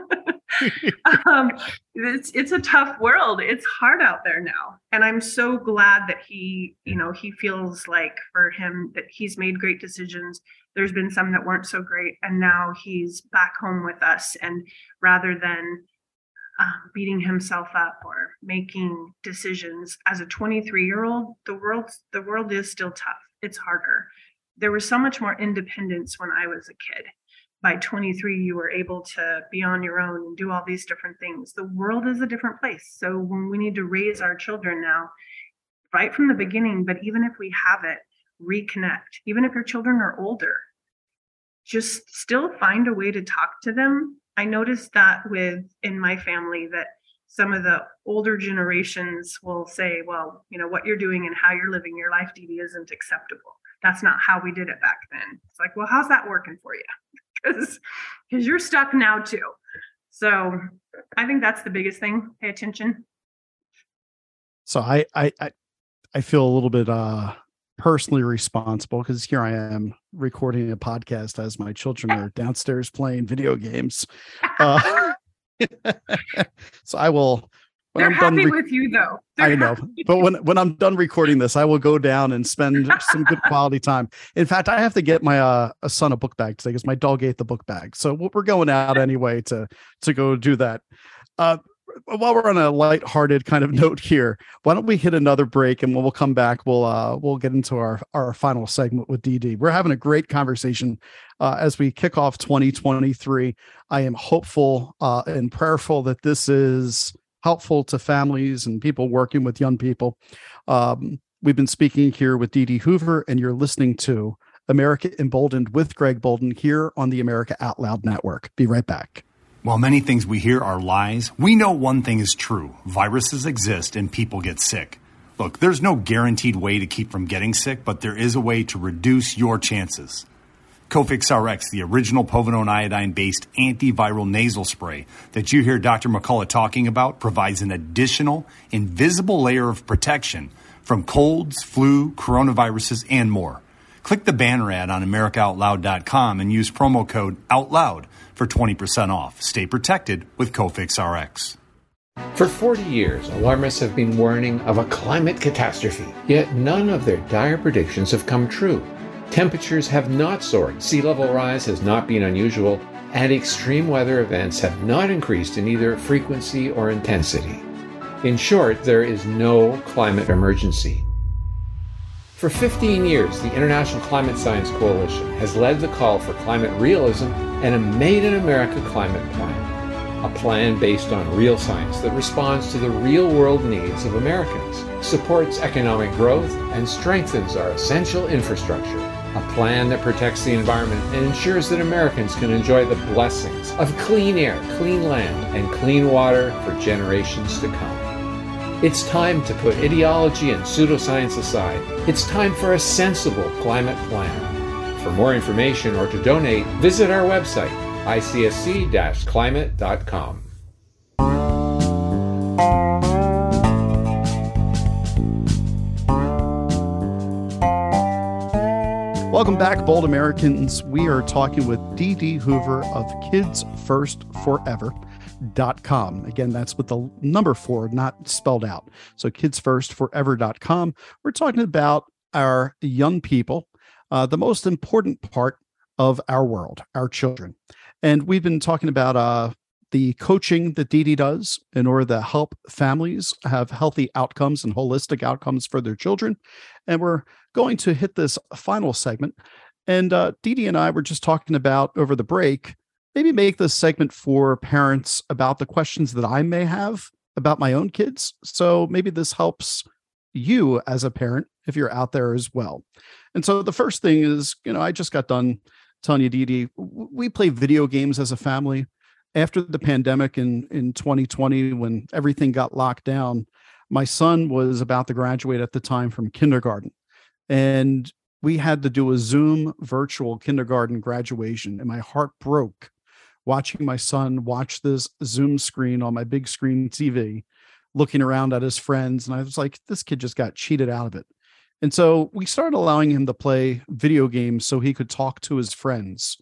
S5: um, it's it's a tough world. It's hard out there now, and I'm so glad that he, you know, he feels like for him that he's made great decisions. There's been some that weren't so great, and now he's back home with us. And rather than uh, beating himself up or making decisions as a 23 year old, the world the world is still tough. It's harder there was so much more independence when I was a kid. By 23, you were able to be on your own and do all these different things. The world is a different place. So when we need to raise our children now, right from the beginning, but even if we have it, reconnect. Even if your children are older, just still find a way to talk to them. I noticed that with in my family that some of the older generations will say, well, you know, what you're doing and how you're living your life, Dee, isn't acceptable that's not how we did it back then. It's like, well, how's that working for you? Because because you're stuck now too. So I think that's the biggest thing. Pay attention.
S1: So I I I, I feel a little bit uh personally responsible because here I am recording a podcast as my children are downstairs playing video games. Uh, so I will
S5: when They're I'm happy re- with you though. They're
S1: I know, but when when I'm done recording this, I will go down and spend some good quality time. In fact, I have to get my uh a son a book bag today because my dog ate the book bag. So we're going out anyway to to go do that. Uh, while we're on a light-hearted kind of note here, why don't we hit another break and when we'll come back, we'll uh we'll get into our our final segment with Dee Dee. We're having a great conversation uh, as we kick off 2023. I am hopeful uh, and prayerful that this is helpful to families and people working with young people. Um, we've been speaking here with Dee Dee Hoover, and you're listening to America Emboldened with Greg Bolden here on the America Out Loud Network. Be right back.
S8: While many things we hear are lies, we know one thing is true viruses exist and people get sick. Look, there's no guaranteed way to keep from getting sick, but there is a way to reduce your chances. Cofix RX, the original povidone iodine based antiviral nasal spray that you hear Dr. McCullough talking about, provides an additional invisible layer of protection from colds, flu, coronaviruses, and more. Click the banner ad on AmericaOutloud.com and use promo code OUTLOUD for 20% off. Stay protected with Cofix RX.
S9: For 40 years, alarmists have been warning of a climate catastrophe, yet none of their dire predictions have come true. Temperatures have not soared, sea level rise has not been unusual, and extreme weather events have not increased in either frequency or intensity. In short, there is no climate emergency. For 15 years, the International Climate Science Coalition has led the call for climate realism and a Made in America climate plan. A plan based on real science that responds to the real world needs of Americans, supports economic growth, and strengthens our essential infrastructure a plan that protects the environment and ensures that Americans can enjoy the blessings of clean air, clean land, and clean water for generations to come. It's time to put ideology and pseudoscience aside. It's time for a sensible climate plan. For more information or to donate, visit our website, icsc
S1: Welcome back, Bold Americans. We are talking with Dee Hoover of Kids First Forever.com. Again, that's with the number four, not spelled out. So, kidsfirstforever.com. We're talking about our young people, uh, the most important part of our world, our children. And we've been talking about uh, the coaching that Dee Dee does in order to help families have healthy outcomes and holistic outcomes for their children. And we're going to hit this final segment. And uh, Dee Dee and I were just talking about over the break, maybe make this segment for parents about the questions that I may have about my own kids. So maybe this helps you as a parent if you're out there as well. And so the first thing is, you know, I just got done telling you, Dee Dee, we play video games as a family. After the pandemic in in 2020, when everything got locked down, my son was about to graduate at the time from kindergarten, and we had to do a Zoom virtual kindergarten graduation, and my heart broke watching my son watch this Zoom screen on my big screen TV, looking around at his friends. And I was like, this kid just got cheated out of it. And so we started allowing him to play video games so he could talk to his friends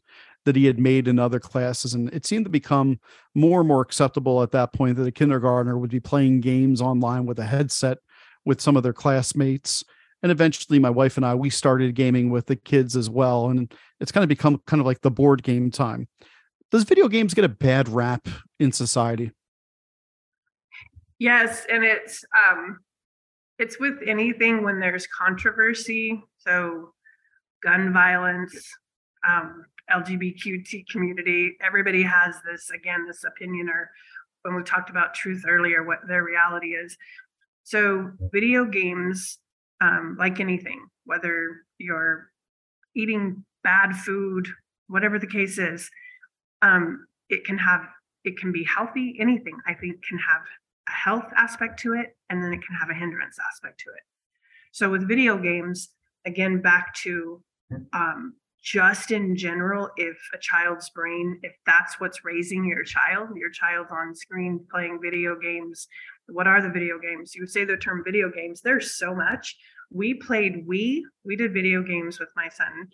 S1: that he had made in other classes. And it seemed to become more and more acceptable at that point that a kindergartner would be playing games online with a headset with some of their classmates. And eventually my wife and I, we started gaming with the kids as well. And it's kind of become kind of like the board game time does video games get a bad rap in society?
S5: Yes, and it's um it's with anything when there's controversy. So gun violence, um, LGBTQ community, everybody has this again, this opinion or when we talked about truth earlier, what their reality is. So video games, um, like anything, whether you're eating bad food, whatever the case is, um, it can have it can be healthy anything i think can have a health aspect to it and then it can have a hindrance aspect to it so with video games again back to um, just in general if a child's brain if that's what's raising your child your child's on screen playing video games what are the video games? You say the term video games there's so much. We played we we did video games with my son.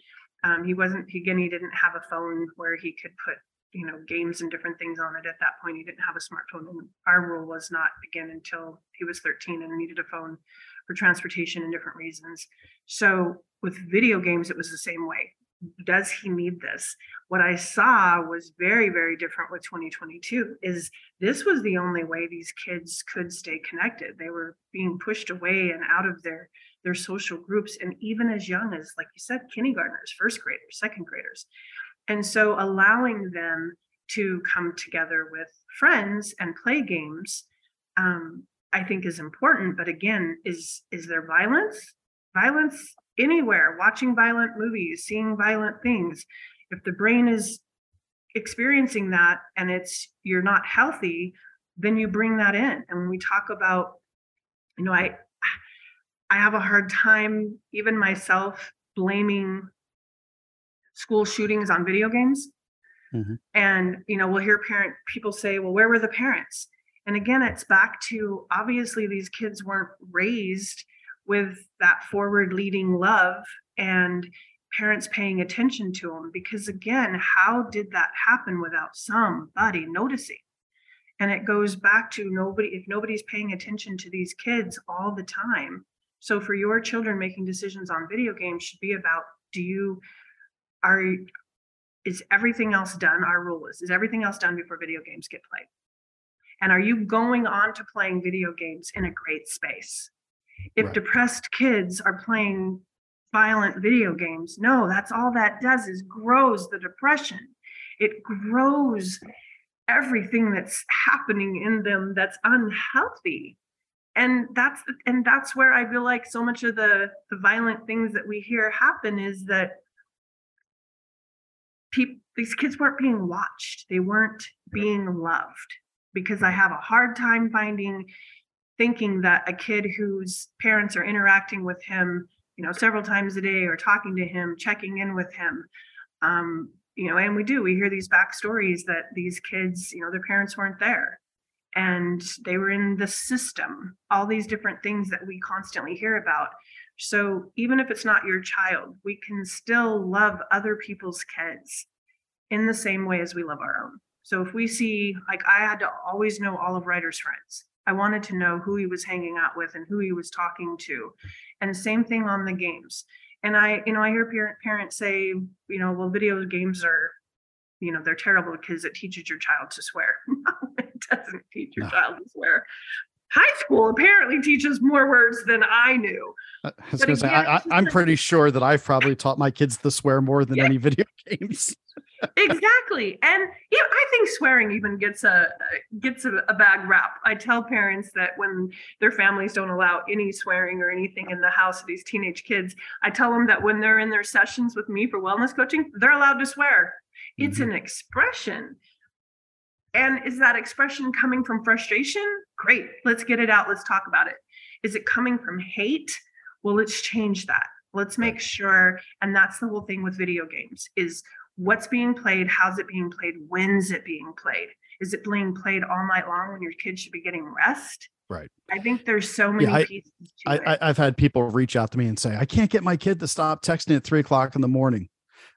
S5: Um, he wasn't he, again he didn't have a phone where he could put you know games and different things on it at that point. He didn't have a smartphone and our rule was not begin until he was 13 and needed a phone for transportation and different reasons. So with video games it was the same way does he need this what i saw was very very different with 2022 is this was the only way these kids could stay connected they were being pushed away and out of their their social groups and even as young as like you said kindergartners first graders second graders and so allowing them to come together with friends and play games, um, I think is important. But again, is is there violence? Violence anywhere, watching violent movies, seeing violent things. If the brain is experiencing that and it's you're not healthy, then you bring that in. And when we talk about, you know, I I have a hard time, even myself, blaming school shootings on video games. Mm-hmm. And, you know, we'll hear parent people say, well, where were the parents? And again, it's back to obviously these kids weren't raised with that forward leading love and parents paying attention to them because again how did that happen without somebody noticing? And it goes back to nobody if nobody's paying attention to these kids all the time so for your children making decisions on video games should be about do you are is everything else done? Our rule is is everything else done before video games get played? And are you going on to playing video games in a great space if right. depressed kids are playing violent video games no that's all that does is grows the depression. It grows everything that's happening in them that's unhealthy. And that's and that's where i feel like so much of the the violent things that we hear happen is that people these kids weren't being watched. They weren't being loved because i have a hard time finding thinking that a kid whose parents are interacting with him you know several times a day or talking to him checking in with him um, you know and we do we hear these backstories that these kids you know their parents weren't there and they were in the system all these different things that we constantly hear about so even if it's not your child, we can still love other people's kids in the same way as we love our own. So if we see, like I had to always know all of Ryder's friends. I wanted to know who he was hanging out with and who he was talking to. And the same thing on the games. And I, you know, I hear parent, parents say, you know, well, video games are you know they're terrible because it teaches your child to swear it doesn't teach your
S1: No.
S5: child to swear high school apparently teaches more words than i knew.
S1: I was gonna
S5: again,
S1: say, I,
S5: I,
S1: I'm pretty sure that I've probably taught my kids to swear more than
S5: Yeah.
S1: any video games.
S5: exactly. And yeah i think swearing even gets a gets a, a bad rap. I tell parents that when their families don't allow any swearing or anything in the house of these teenage kids i tell them that when they're in their sessions with me for wellness coaching they're allowed to swear. It's mm-hmm. an expression and is that expression coming from frustration? Great let's get it out let's talk about it. Is it coming from hate? Well let's change that. Let's make sure and that's the whole thing with video games is what's being played how's it being played when's it being played? Is it being played all night long when your kids should be getting rest?
S1: Right.
S5: i think there's so many
S1: I-
S5: pieces to
S1: I, I've had people reach out to me and say, I can't get my kid to stop texting at three o'clock in the morning.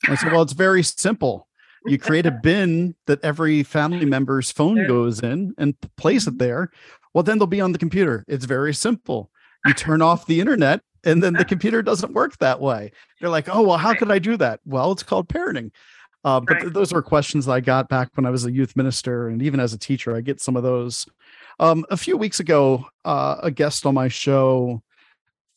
S1: I said, Well, it's very simple. You create a bin that every family member's phone goes in and place it there. Well, then they'll be on the computer. It's very simple. You turn off the internet and then the computer doesn't work that way. They're like, Oh, well, how
S5: Right.
S1: could I do that? Well, it's called parenting. Uh, but
S5: Right.
S1: th- those are questions I got back when I was a youth minister. And even as a teacher, I get some of those. Um, a few weeks ago, uh, a guest on my show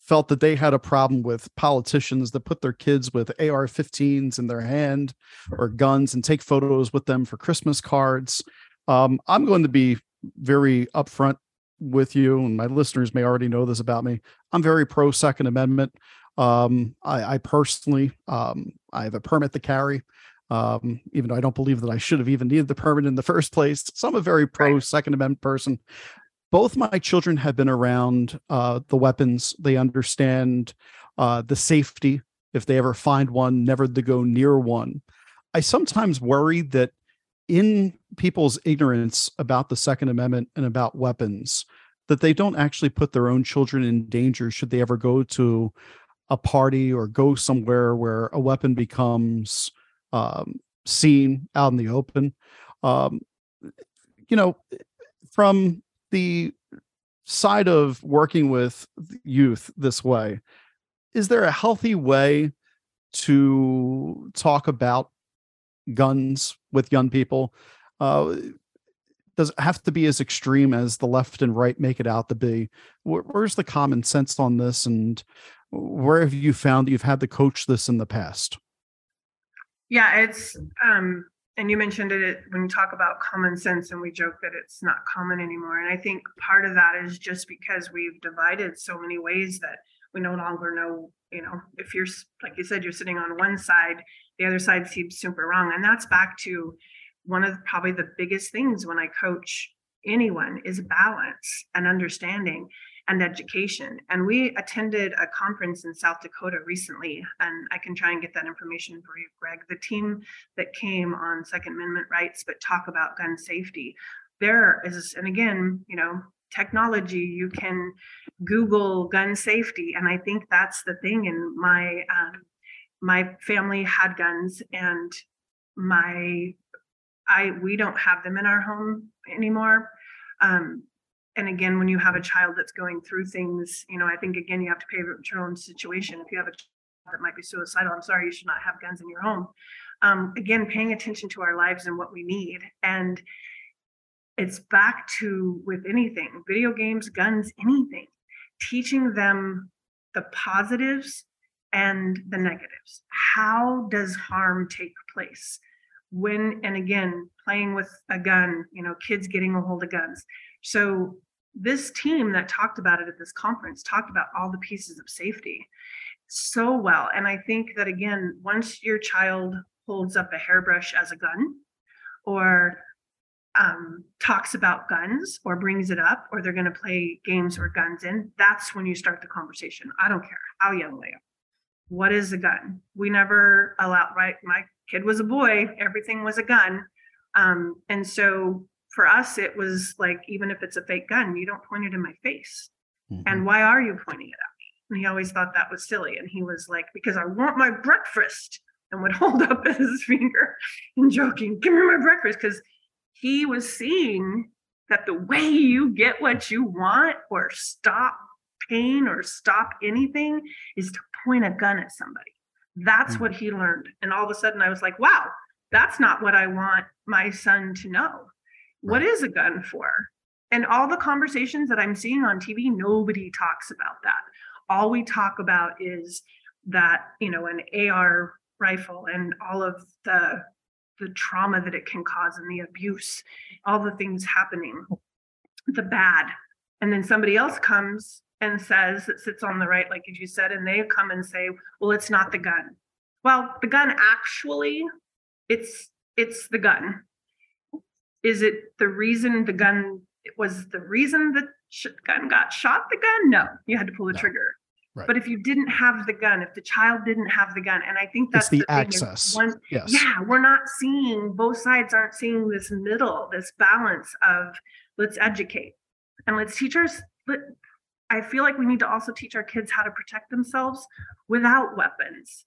S1: felt that they had a problem with politicians that put their kids with AR 15s in their hand or guns and take photos with them for Christmas cards. Um, I'm going to be very upfront with you, and my listeners may already know this about me. I'm very pro Second Amendment. Um, I, I personally, um, I have a permit to carry, um, even though I don't believe that I should have even needed the permit in the first place. So I'm a very pro Second Amendment person both my children have been around uh, the weapons. They understand uh, the safety if they ever find one, never to go near one. I sometimes worry that in people's ignorance about the Second Amendment and about weapons, that they don't actually put their own children in danger should they ever go to a party or go somewhere where a weapon becomes um, seen out in the open. Um, you know, from the side of working with youth this way, is there a healthy way to talk about guns with young people? Uh, does it have to be as extreme as the left and right make it out to be? Where, where's the common sense on this, and where have you found that you've had to coach this in the past?
S5: Yeah, it's um and you mentioned it when you talk about common sense and we joke that it's not common anymore. And I think part of that is just because we've divided so many ways that we no longer know, you know, if you're like you said, you're sitting on one side, the other side seems super wrong. And that's back to one of probably the biggest things when I coach anyone is balance and understanding and education. And we attended a conference in South Dakota recently, and I can try and get that information for you, Greg. The team that came on Second Amendment rights, but talk about gun safety. There is, and again, you know, technology, you can Google gun safety. And I think that's the thing. And my, um, my family had guns and my, I, we don't have them in our home anymore. Um, and again, when you have a child that's going through things, you know, I think again, you have to pay your own situation. If you have a child that might be suicidal, I'm sorry, you should not have guns in your home. Um, again, paying attention to our lives and what we need. And it's back to with anything video games, guns, anything, teaching them the positives and the negatives. How does harm take place? When, and again, playing with a gun, you know, kids getting a hold of guns. So, this team that talked about it at this conference talked about all the pieces of safety so well. And I think that, again, once your child holds up a hairbrush as a gun or um, talks about guns or brings it up, or they're going to play games or guns in, that's when you start the conversation. I don't care how young they are. What is a gun? We never allowed, right? My kid was a boy, everything was a gun. Um, and so for us, it was like, even if it's a fake gun, you don't point it in my face. Mm-hmm. And why are you pointing it at me? And he always thought that was silly. And he was like, because I want my breakfast and would hold up his finger and joking, give me my breakfast. Because he was seeing that the way you get what you want or stop pain or stop anything is to point a gun at somebody. That's mm-hmm. what he learned. And all of a sudden I was like, wow, that's not what I want my son to know. What is a gun for? And all the conversations that I'm seeing on TV, nobody talks about that. All we talk about is that, you know, an AR rifle and all of the the trauma that it can cause and the abuse, all the things happening, the bad. And then somebody else comes and says that sits on the right, like as you said, and they come and say, well, it's not the gun. Well, the gun actually, it's it's the gun. Is it the reason the gun was the reason the gun got shot? The gun? No, you had to pull the no. trigger. Right. But if you didn't have the gun, if the child didn't have the gun, and I think that's
S1: it's the, the access. One, yes.
S5: Yeah, we're not seeing both sides aren't seeing this middle, this balance of let's educate and let's teach our. Let, I feel like we need to also teach our kids how to protect themselves without weapons.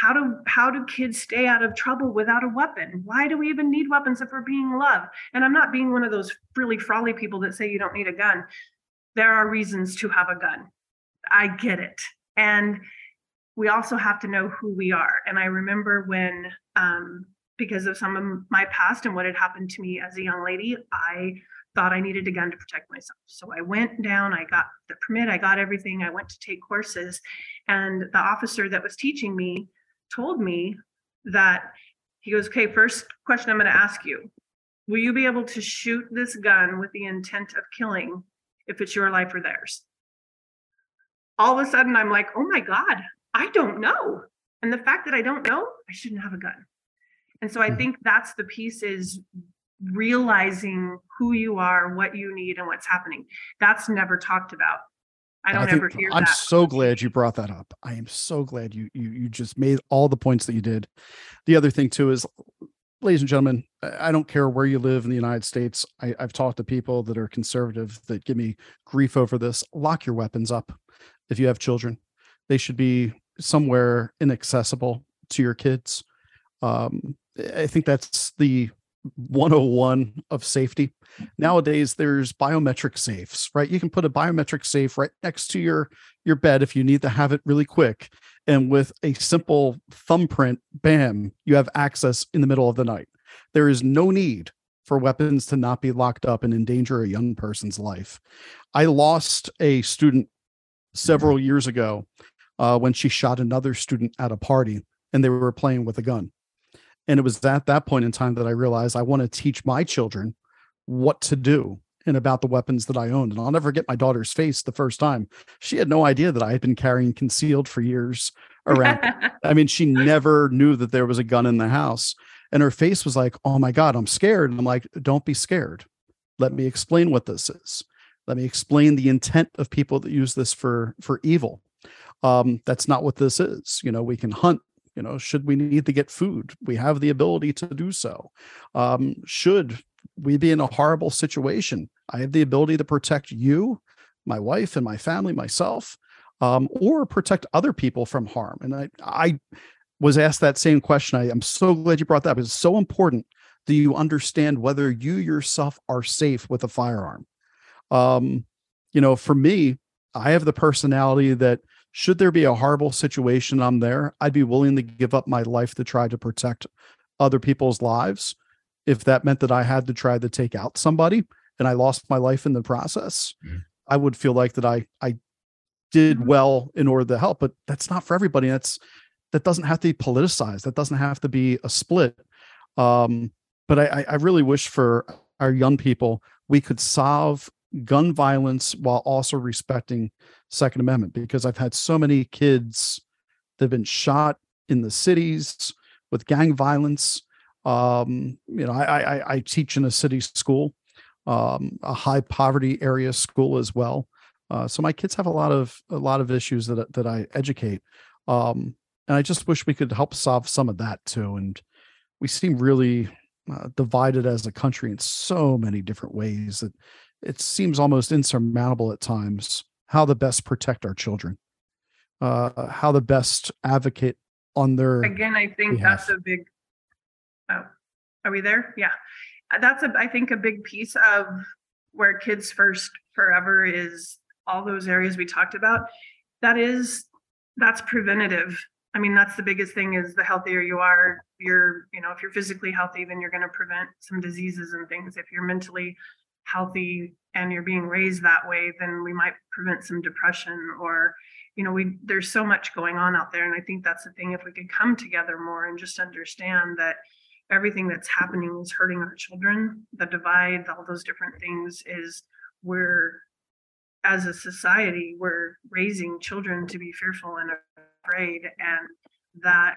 S5: How do how do kids stay out of trouble without a weapon? Why do we even need weapons if we're being loved? And I'm not being one of those really frolly people that say you don't need a gun. There are reasons to have a gun I get it. And we also have to know who we are. And I remember when, um, because of some of my past and what had happened to me as a young lady, I thought I needed a gun to protect myself. So I went down, I got the permit, I got everything, I went to take courses. And the officer that was teaching me told me that he goes, Okay, first question I'm going to ask you Will you be able to shoot this gun with the intent of killing if it's your life or theirs? all of a sudden I'm like, oh my God, I don't know. And the fact that I don't know, I shouldn't have a gun. And so I mm-hmm. think that's the piece is realizing who you are, what you need, and what's happening. That's never talked about. I don't I ever hear
S1: I'm
S5: that.
S1: so glad you brought that up. I am so glad you you you just made all the points that you did. The other thing too is ladies and gentlemen, I don't care where you live in the United States. I, have talked to people that are conservative that give me grief over this. Lock your weapons up if you have children. They should be somewhere inaccessible to your kids. Um, I think that's the 101 of safety. Nowadays, there's biometric safes, right? You can put a biometric safe right next to your your bed if you need to have it really quick. And with a simple thumbprint, bam, you have access in the middle of the night. There is no need for weapons to not be locked up and endanger a young person's life. I lost a student several years ago uh, when she shot another student at a party and they were playing with a gun. And it was at that point in time that I realized I want to teach my children what to do and about the weapons that I owned. And I'll never get my daughter's face the first time. She had no idea that I had been carrying concealed for years around. I mean, she never knew that there was a gun in the house. And her face was like, oh my God, I'm scared. And I'm like, don't be scared. Let me explain what this is. Let me explain the intent of people that use this for for evil. Um, that's not what this is. You know, we can hunt. You know, should we need to get food, we have the ability to do so. Um, should we be in a horrible situation, I have the ability to protect you, my wife, and my family, myself, um, or protect other people from harm. And I, I was asked that same question. I am so glad you brought that up. It's so important that you understand whether you yourself are safe with a firearm. Um, you know, for me, I have the personality that should there be a horrible situation, I'm there. I'd be willing to give up my life to try to protect other people's lives. If that meant that I had to try to take out somebody and I lost my life in the process, mm-hmm. I would feel like that I I did well in order to help. But that's not for everybody. That's that doesn't have to be politicized. That doesn't have to be a split. Um, but I, I really wish for our young people we could solve gun violence while also respecting second amendment because i've had so many kids that have been shot in the cities with gang violence. Um, you know I, I, I teach in a city school um, a high poverty area school as well. Uh, so my kids have a lot of a lot of issues that that i educate. Um, and i just wish we could help solve some of that too. And we seem really uh, divided as a country in so many different ways that it seems almost insurmountable at times how the best protect our children, uh, how the best advocate on their.
S5: Again, I think behalf. that's a big. Oh, are we there? Yeah, uh, that's a. I think a big piece of where kids first forever is all those areas we talked about. That is that's preventative I mean, that's the biggest thing is the healthier you are, you're, you know, if you're physically healthy, then you're going to prevent some diseases and things. If you're mentally healthy and you're being raised that way, then we might prevent some depression or, you know, we there's so much going on out there. And I think that's the thing. If we could come together more and just understand that everything that's happening is hurting our children, the divide, all those different things is we're as a society, we're raising children to be fearful and afraid, and that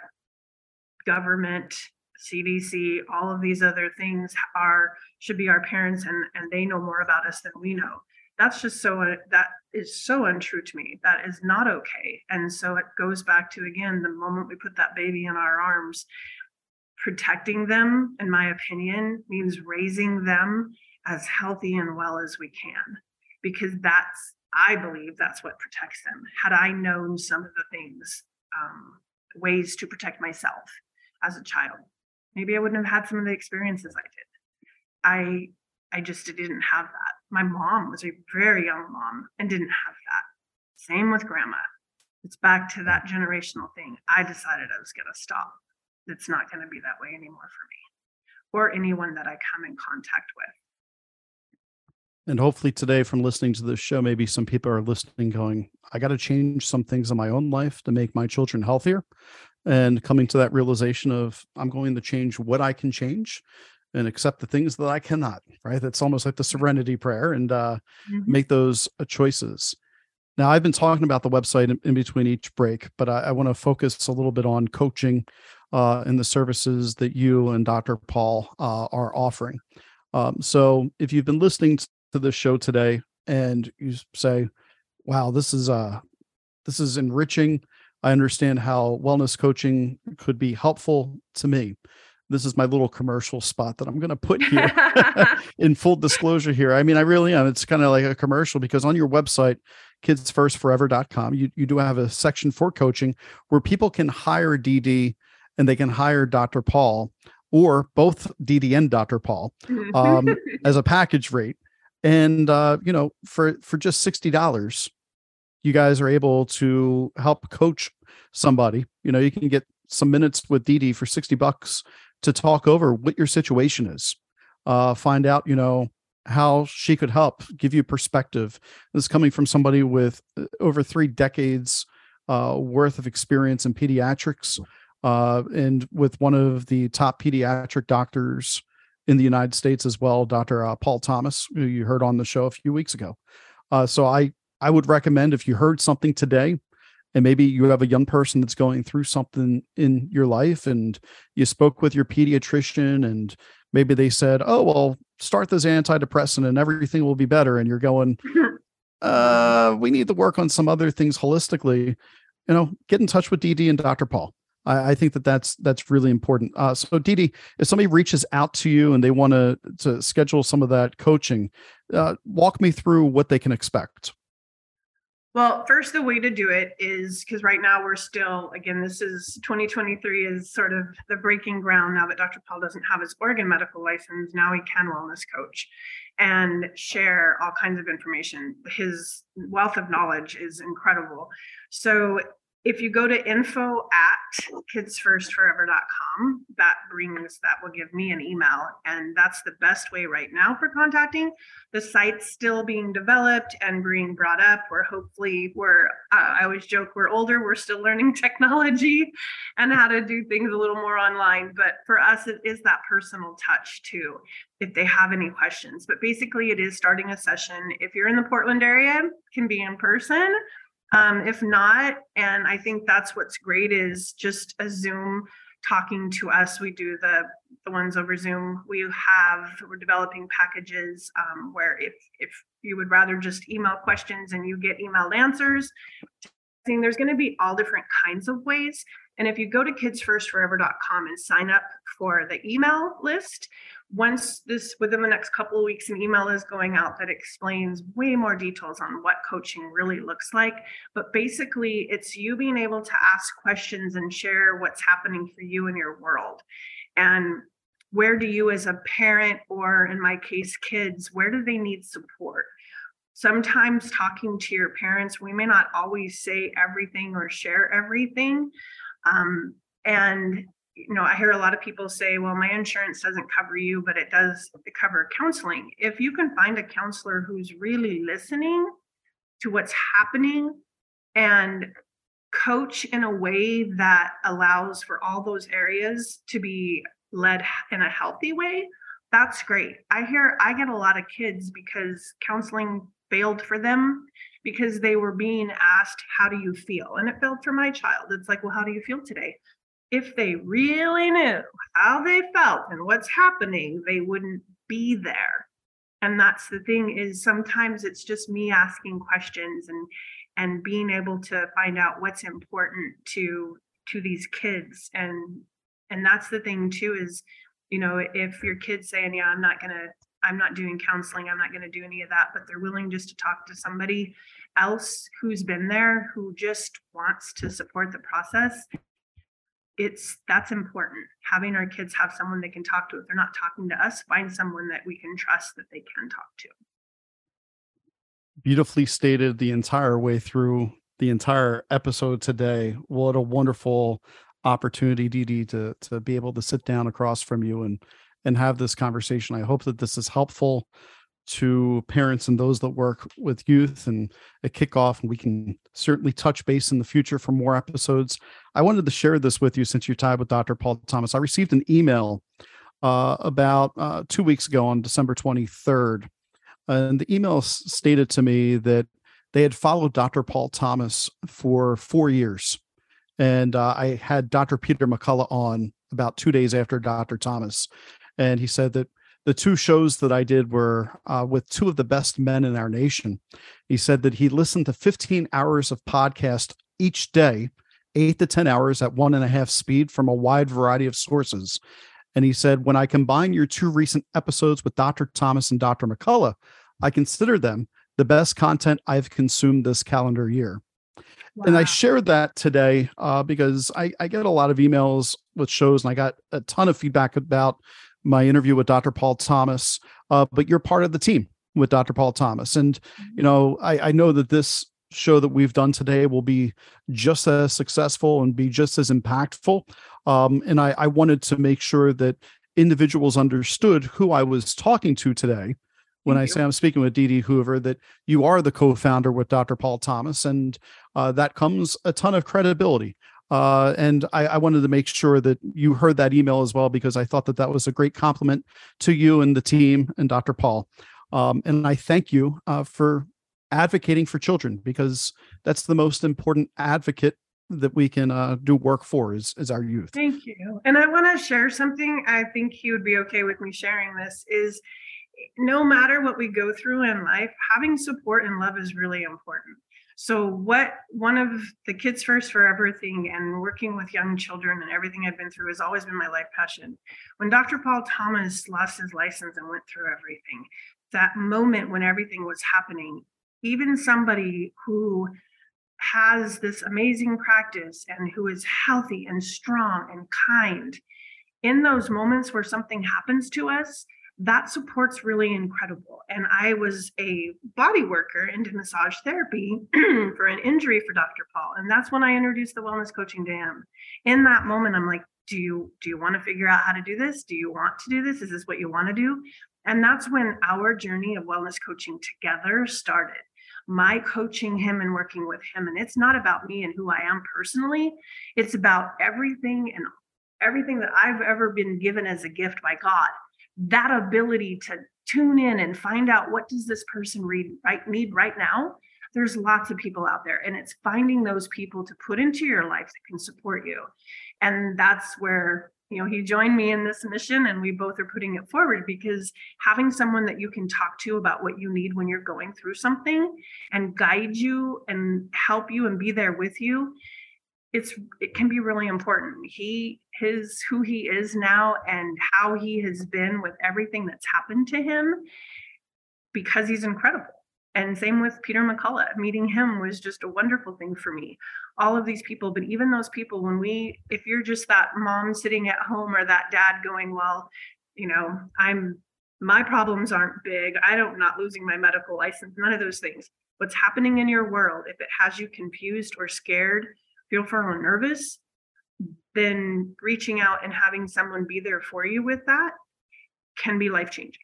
S5: government, CDC, all of these other things are should be our parents, and and they know more about us than we know. That's just so uh, that is so untrue to me. That is not okay. And so it goes back to again the moment we put that baby in our arms, protecting them, in my opinion, means raising them as healthy and well as we can because that's I believe that's what protects them. Had I known some of the things, um, ways to protect myself as a child, maybe I wouldn't have had some of the experiences I did. I I just didn't have that. My mom was a very young mom and didn't have that. Same with grandma. It's back to that generational thing. I decided I was going to stop. It's not going to be that way anymore for me or anyone that I come in contact with.
S1: And hopefully today from listening to this show, maybe some people are listening going, I got to change some things in my own life to make my children healthier. And coming to that realization of I'm going to change what I can change and accept the things that I cannot, right? That's almost like the serenity prayer and uh, mm-hmm. make those uh, choices. Now, I've been talking about the website in, in between each break, but I, I want to focus a little bit on coaching uh, and the services that you and Dr. Paul uh, are offering. Um, so, if you've been listening to this show today and you say, wow, this is uh this is enriching. I understand how wellness coaching could be helpful to me. This is my little commercial spot that I'm going to put here in full disclosure here. I mean, I really am. It's kind of like a commercial because on your website, kidsfirstforever.com, you, you do have a section for coaching where people can hire Dee Dee and they can hire Dr. Paul or both Dee Dee and Dr. Paul um, as a package rate and uh, you know for for just sixty dollars you guys are able to help coach somebody you know you can get some minutes with Dee for 60 bucks to talk over what your situation is uh, find out you know how she could help give you perspective this is coming from somebody with uh, over three decades uh, worth of experience in pediatrics uh, and with one of the top pediatric doctors in the United States as well, Dr. Uh, Paul Thomas, who you heard on the show a few weeks ago. Uh, so I I would recommend if you heard something today, and maybe you have a young person that's going through something in your life, and you spoke with your pediatrician, and maybe they said, "Oh, well, start this antidepressant, and everything will be better," and you're going, "Uh, we need to work on some other things holistically." You know, get in touch with Dee Dee and Dr. Paul. I, I think that that's that's really important. Uh, so, Dee Dee, if somebody reaches out to you and they want to to schedule some of that coaching, uh, walk me through what they can expect.
S5: Well, first, the way to do it is because right now we're still, again, this is 2023 is sort of the breaking ground now that Dr. Paul doesn't have his Oregon medical license. Now he can wellness coach and share all kinds of information. His wealth of knowledge is incredible. So if you go to info at kidsfirstforever.com, that brings that will give me an email. And that's the best way right now for contacting. The site's still being developed and being brought up. We're hopefully we're uh, I always joke we're older, we're still learning technology and how to do things a little more online. But for us, it is that personal touch too, if they have any questions. But basically it is starting a session. If you're in the Portland area, can be in person um, if not, and I think that's what's great is just a Zoom talking to us. We do the the ones over Zoom. We have we're developing packages um, where if if you would rather just email questions and you get emailed answers, there's going to be all different kinds of ways. And if you go to kidsfirstforever.com and sign up for the email list, once this within the next couple of weeks an email is going out that explains way more details on what coaching really looks like. But basically it's you being able to ask questions and share what's happening for you in your world. And where do you as a parent or in my case kids where do they need support? Sometimes talking to your parents we may not always say everything or share everything Um, and you know, I hear a lot of people say, well, my insurance doesn't cover you, but it does cover counseling. If you can find a counselor who's really listening to what's happening and coach in a way that allows for all those areas to be led in a healthy way, that's great. I hear I get a lot of kids because counseling failed for them because they were being asked, How do you feel? And it failed for my child. It's like, Well, how do you feel today? If they really knew how they felt and what's happening, they wouldn't be there. And that's the thing is sometimes it's just me asking questions and and being able to find out what's important to to these kids and and that's the thing too is you know if your kids saying yeah i'm not gonna i'm not doing counseling i'm not gonna do any of that but they're willing just to talk to somebody else who's been there who just wants to support the process it's that's important. Having our kids have someone they can talk to if they're not talking to us find someone that we can trust that they can talk to.
S1: Beautifully stated the entire way through the entire episode today. What a wonderful opportunity Dee Dee to to be able to sit down across from you and and have this conversation. I hope that this is helpful to parents and those that work with youth and a kickoff and we can certainly touch base in the future for more episodes. I wanted to share this with you since you're tied with dr paul thomas. I received an email uh, about uh, two weeks ago on december 23rd and the email stated to me that they had followed dr paul thomas for four years and uh, i had dr peter mccullough on about two days after dr thomas and he said that the two shows that I did were uh, with two of the best men in our nation. He said that he listened to 15 hours of podcast each day, eight to 10 hours at one and a half speed from a wide variety of sources. And he said, when I combine your two recent episodes with Dr. Thomas and Dr. McCullough, I consider them the best content I've consumed this calendar year. Wow. And I shared that today uh, because I, I get a lot of emails with shows and I got a ton of feedback about my interview with Dr. Paul Thomas, uh, but you're part of the team with Dr. Paul Thomas. And, you mm-hmm. know, I, I know that this show that we've done today will be just as successful and be just as impactful. Um, and I, I wanted to make sure that individuals understood who I was talking to today when I say I'm speaking with Dee Dee Hoover, that you are the co-founder with Dr. Paul Thomas, and uh, that comes a ton of credibility. Uh, and I, I, wanted to make sure that you heard that email as well because I thought that that was a great compliment to you and the team and Dr. Paul. Um, and I thank you uh, for advocating for children because that's the most important advocate that we can uh, do work for is, is our youth.
S5: Thank you. And I want to share something. I think he would be okay with me sharing this. Is no matter what we go through in life, having support and love is really important. So, what one of the Kids First Forever thing and working with young children and everything I've been through has always been my life passion. When Dr. Paul Thomas lost his license and went through everything, that moment when everything was happening, even somebody who has this amazing practice and who is healthy and strong and kind, in those moments where something happens to us, that support's really incredible. And I was a body worker into massage therapy for an injury for Dr. Paul. And that's when I introduced the wellness coaching to him. In that moment, I'm like, do you do you want to figure out how to do this? Do you want to do this? Is this what you want to do? And that's when our journey of wellness coaching together started. My coaching him and working with him. And it's not about me and who I am personally. It's about everything and everything that I've ever been given as a gift by God that ability to tune in and find out what does this person read right need right now there's lots of people out there and it's finding those people to put into your life that can support you. And that's where you know he joined me in this mission and we both are putting it forward because having someone that you can talk to about what you need when you're going through something and guide you and help you and be there with you it's it can be really important. He his who he is now and how he has been with everything that's happened to him because he's incredible. And same with peter mccullough. Meeting him was just a wonderful thing for me. All of these people but even those people when we if you're just that mom sitting at home or that dad going well you know i'm my problems aren't big. I don't not losing my medical license none of those things. What's happening in your world if it has you confused or scared feel feeling nervous, then reaching out and having someone be there for you with that can be life changing.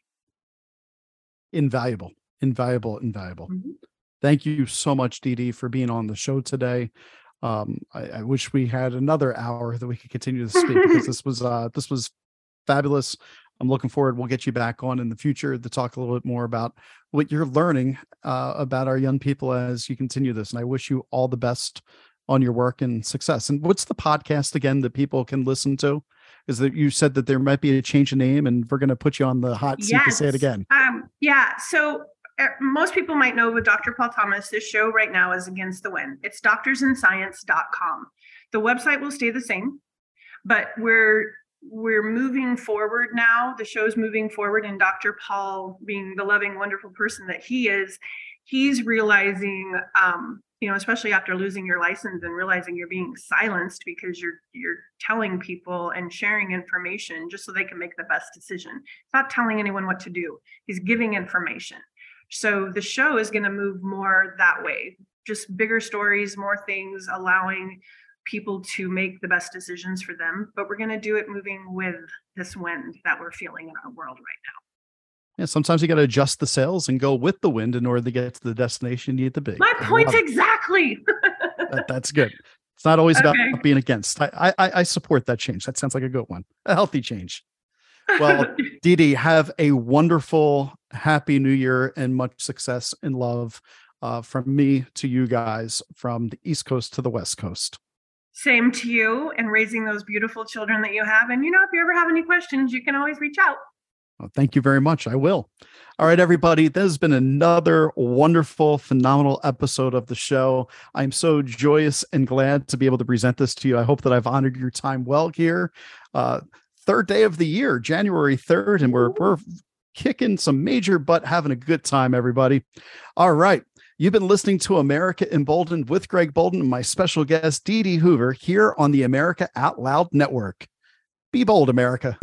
S1: Invaluable, invaluable, invaluable.
S5: Mm-hmm.
S1: Thank you so much, Dee Dee, for being on the show today. Um, I, I wish we had another hour that we could continue to speak because this was uh, this was fabulous. I'm looking forward. We'll get you back on in the future to talk a little bit more about what you're learning uh, about our young people as you continue this. And I wish you all the best on your work and success. And what's the podcast again that people can listen to? Is that you said that there might be a change of name, and we're going to put you on the hot seat
S5: yes.
S1: to say it again.
S5: Um, yeah. So uh, most people might know with Dr. Paul Thomas, this show right now is Against the Wind. It's doctorsandscience.com. The website will stay the same, but we're we're moving forward now. The show's moving forward, and Dr. Paul, being the loving, wonderful person that he is, he's realizing, um, you know, especially after losing your license and realizing you're being silenced because you're you're telling people and sharing information just so they can make the best decision. He's not telling anyone what to do. He's giving information. So the show is going to move more that way, just bigger stories, more things, allowing people to make the best decisions for them. But we're going to do it moving with this wind that we're feeling in our world right now.
S1: Sometimes you got to adjust the sails and go with the wind in order to get to the destination you need to be.
S5: My point exactly.
S1: that, that's good. It's not always okay. about being against. I, I I support that change. That sounds like a good one. A healthy change. Well, Dee Dee, have a wonderful, happy new year and much success and love uh, from me to you guys from the East Coast to the West Coast.
S5: Same to you and raising those beautiful children that you have. And you know, if you ever have any questions, you can always reach out.
S1: Well, thank you very much. I will. All right, everybody. This has been another wonderful, phenomenal episode of the show. I'm so joyous and glad to be able to present this to you. I hope that I've honored your time well here. Uh, third day of the year, January 3rd, and we're we're kicking some major butt, having a good time, everybody. All right. You've been listening to America Emboldened with Greg Bolden and my special guest, Dee Dee Hoover, here on the America Out Loud Network. Be bold, America.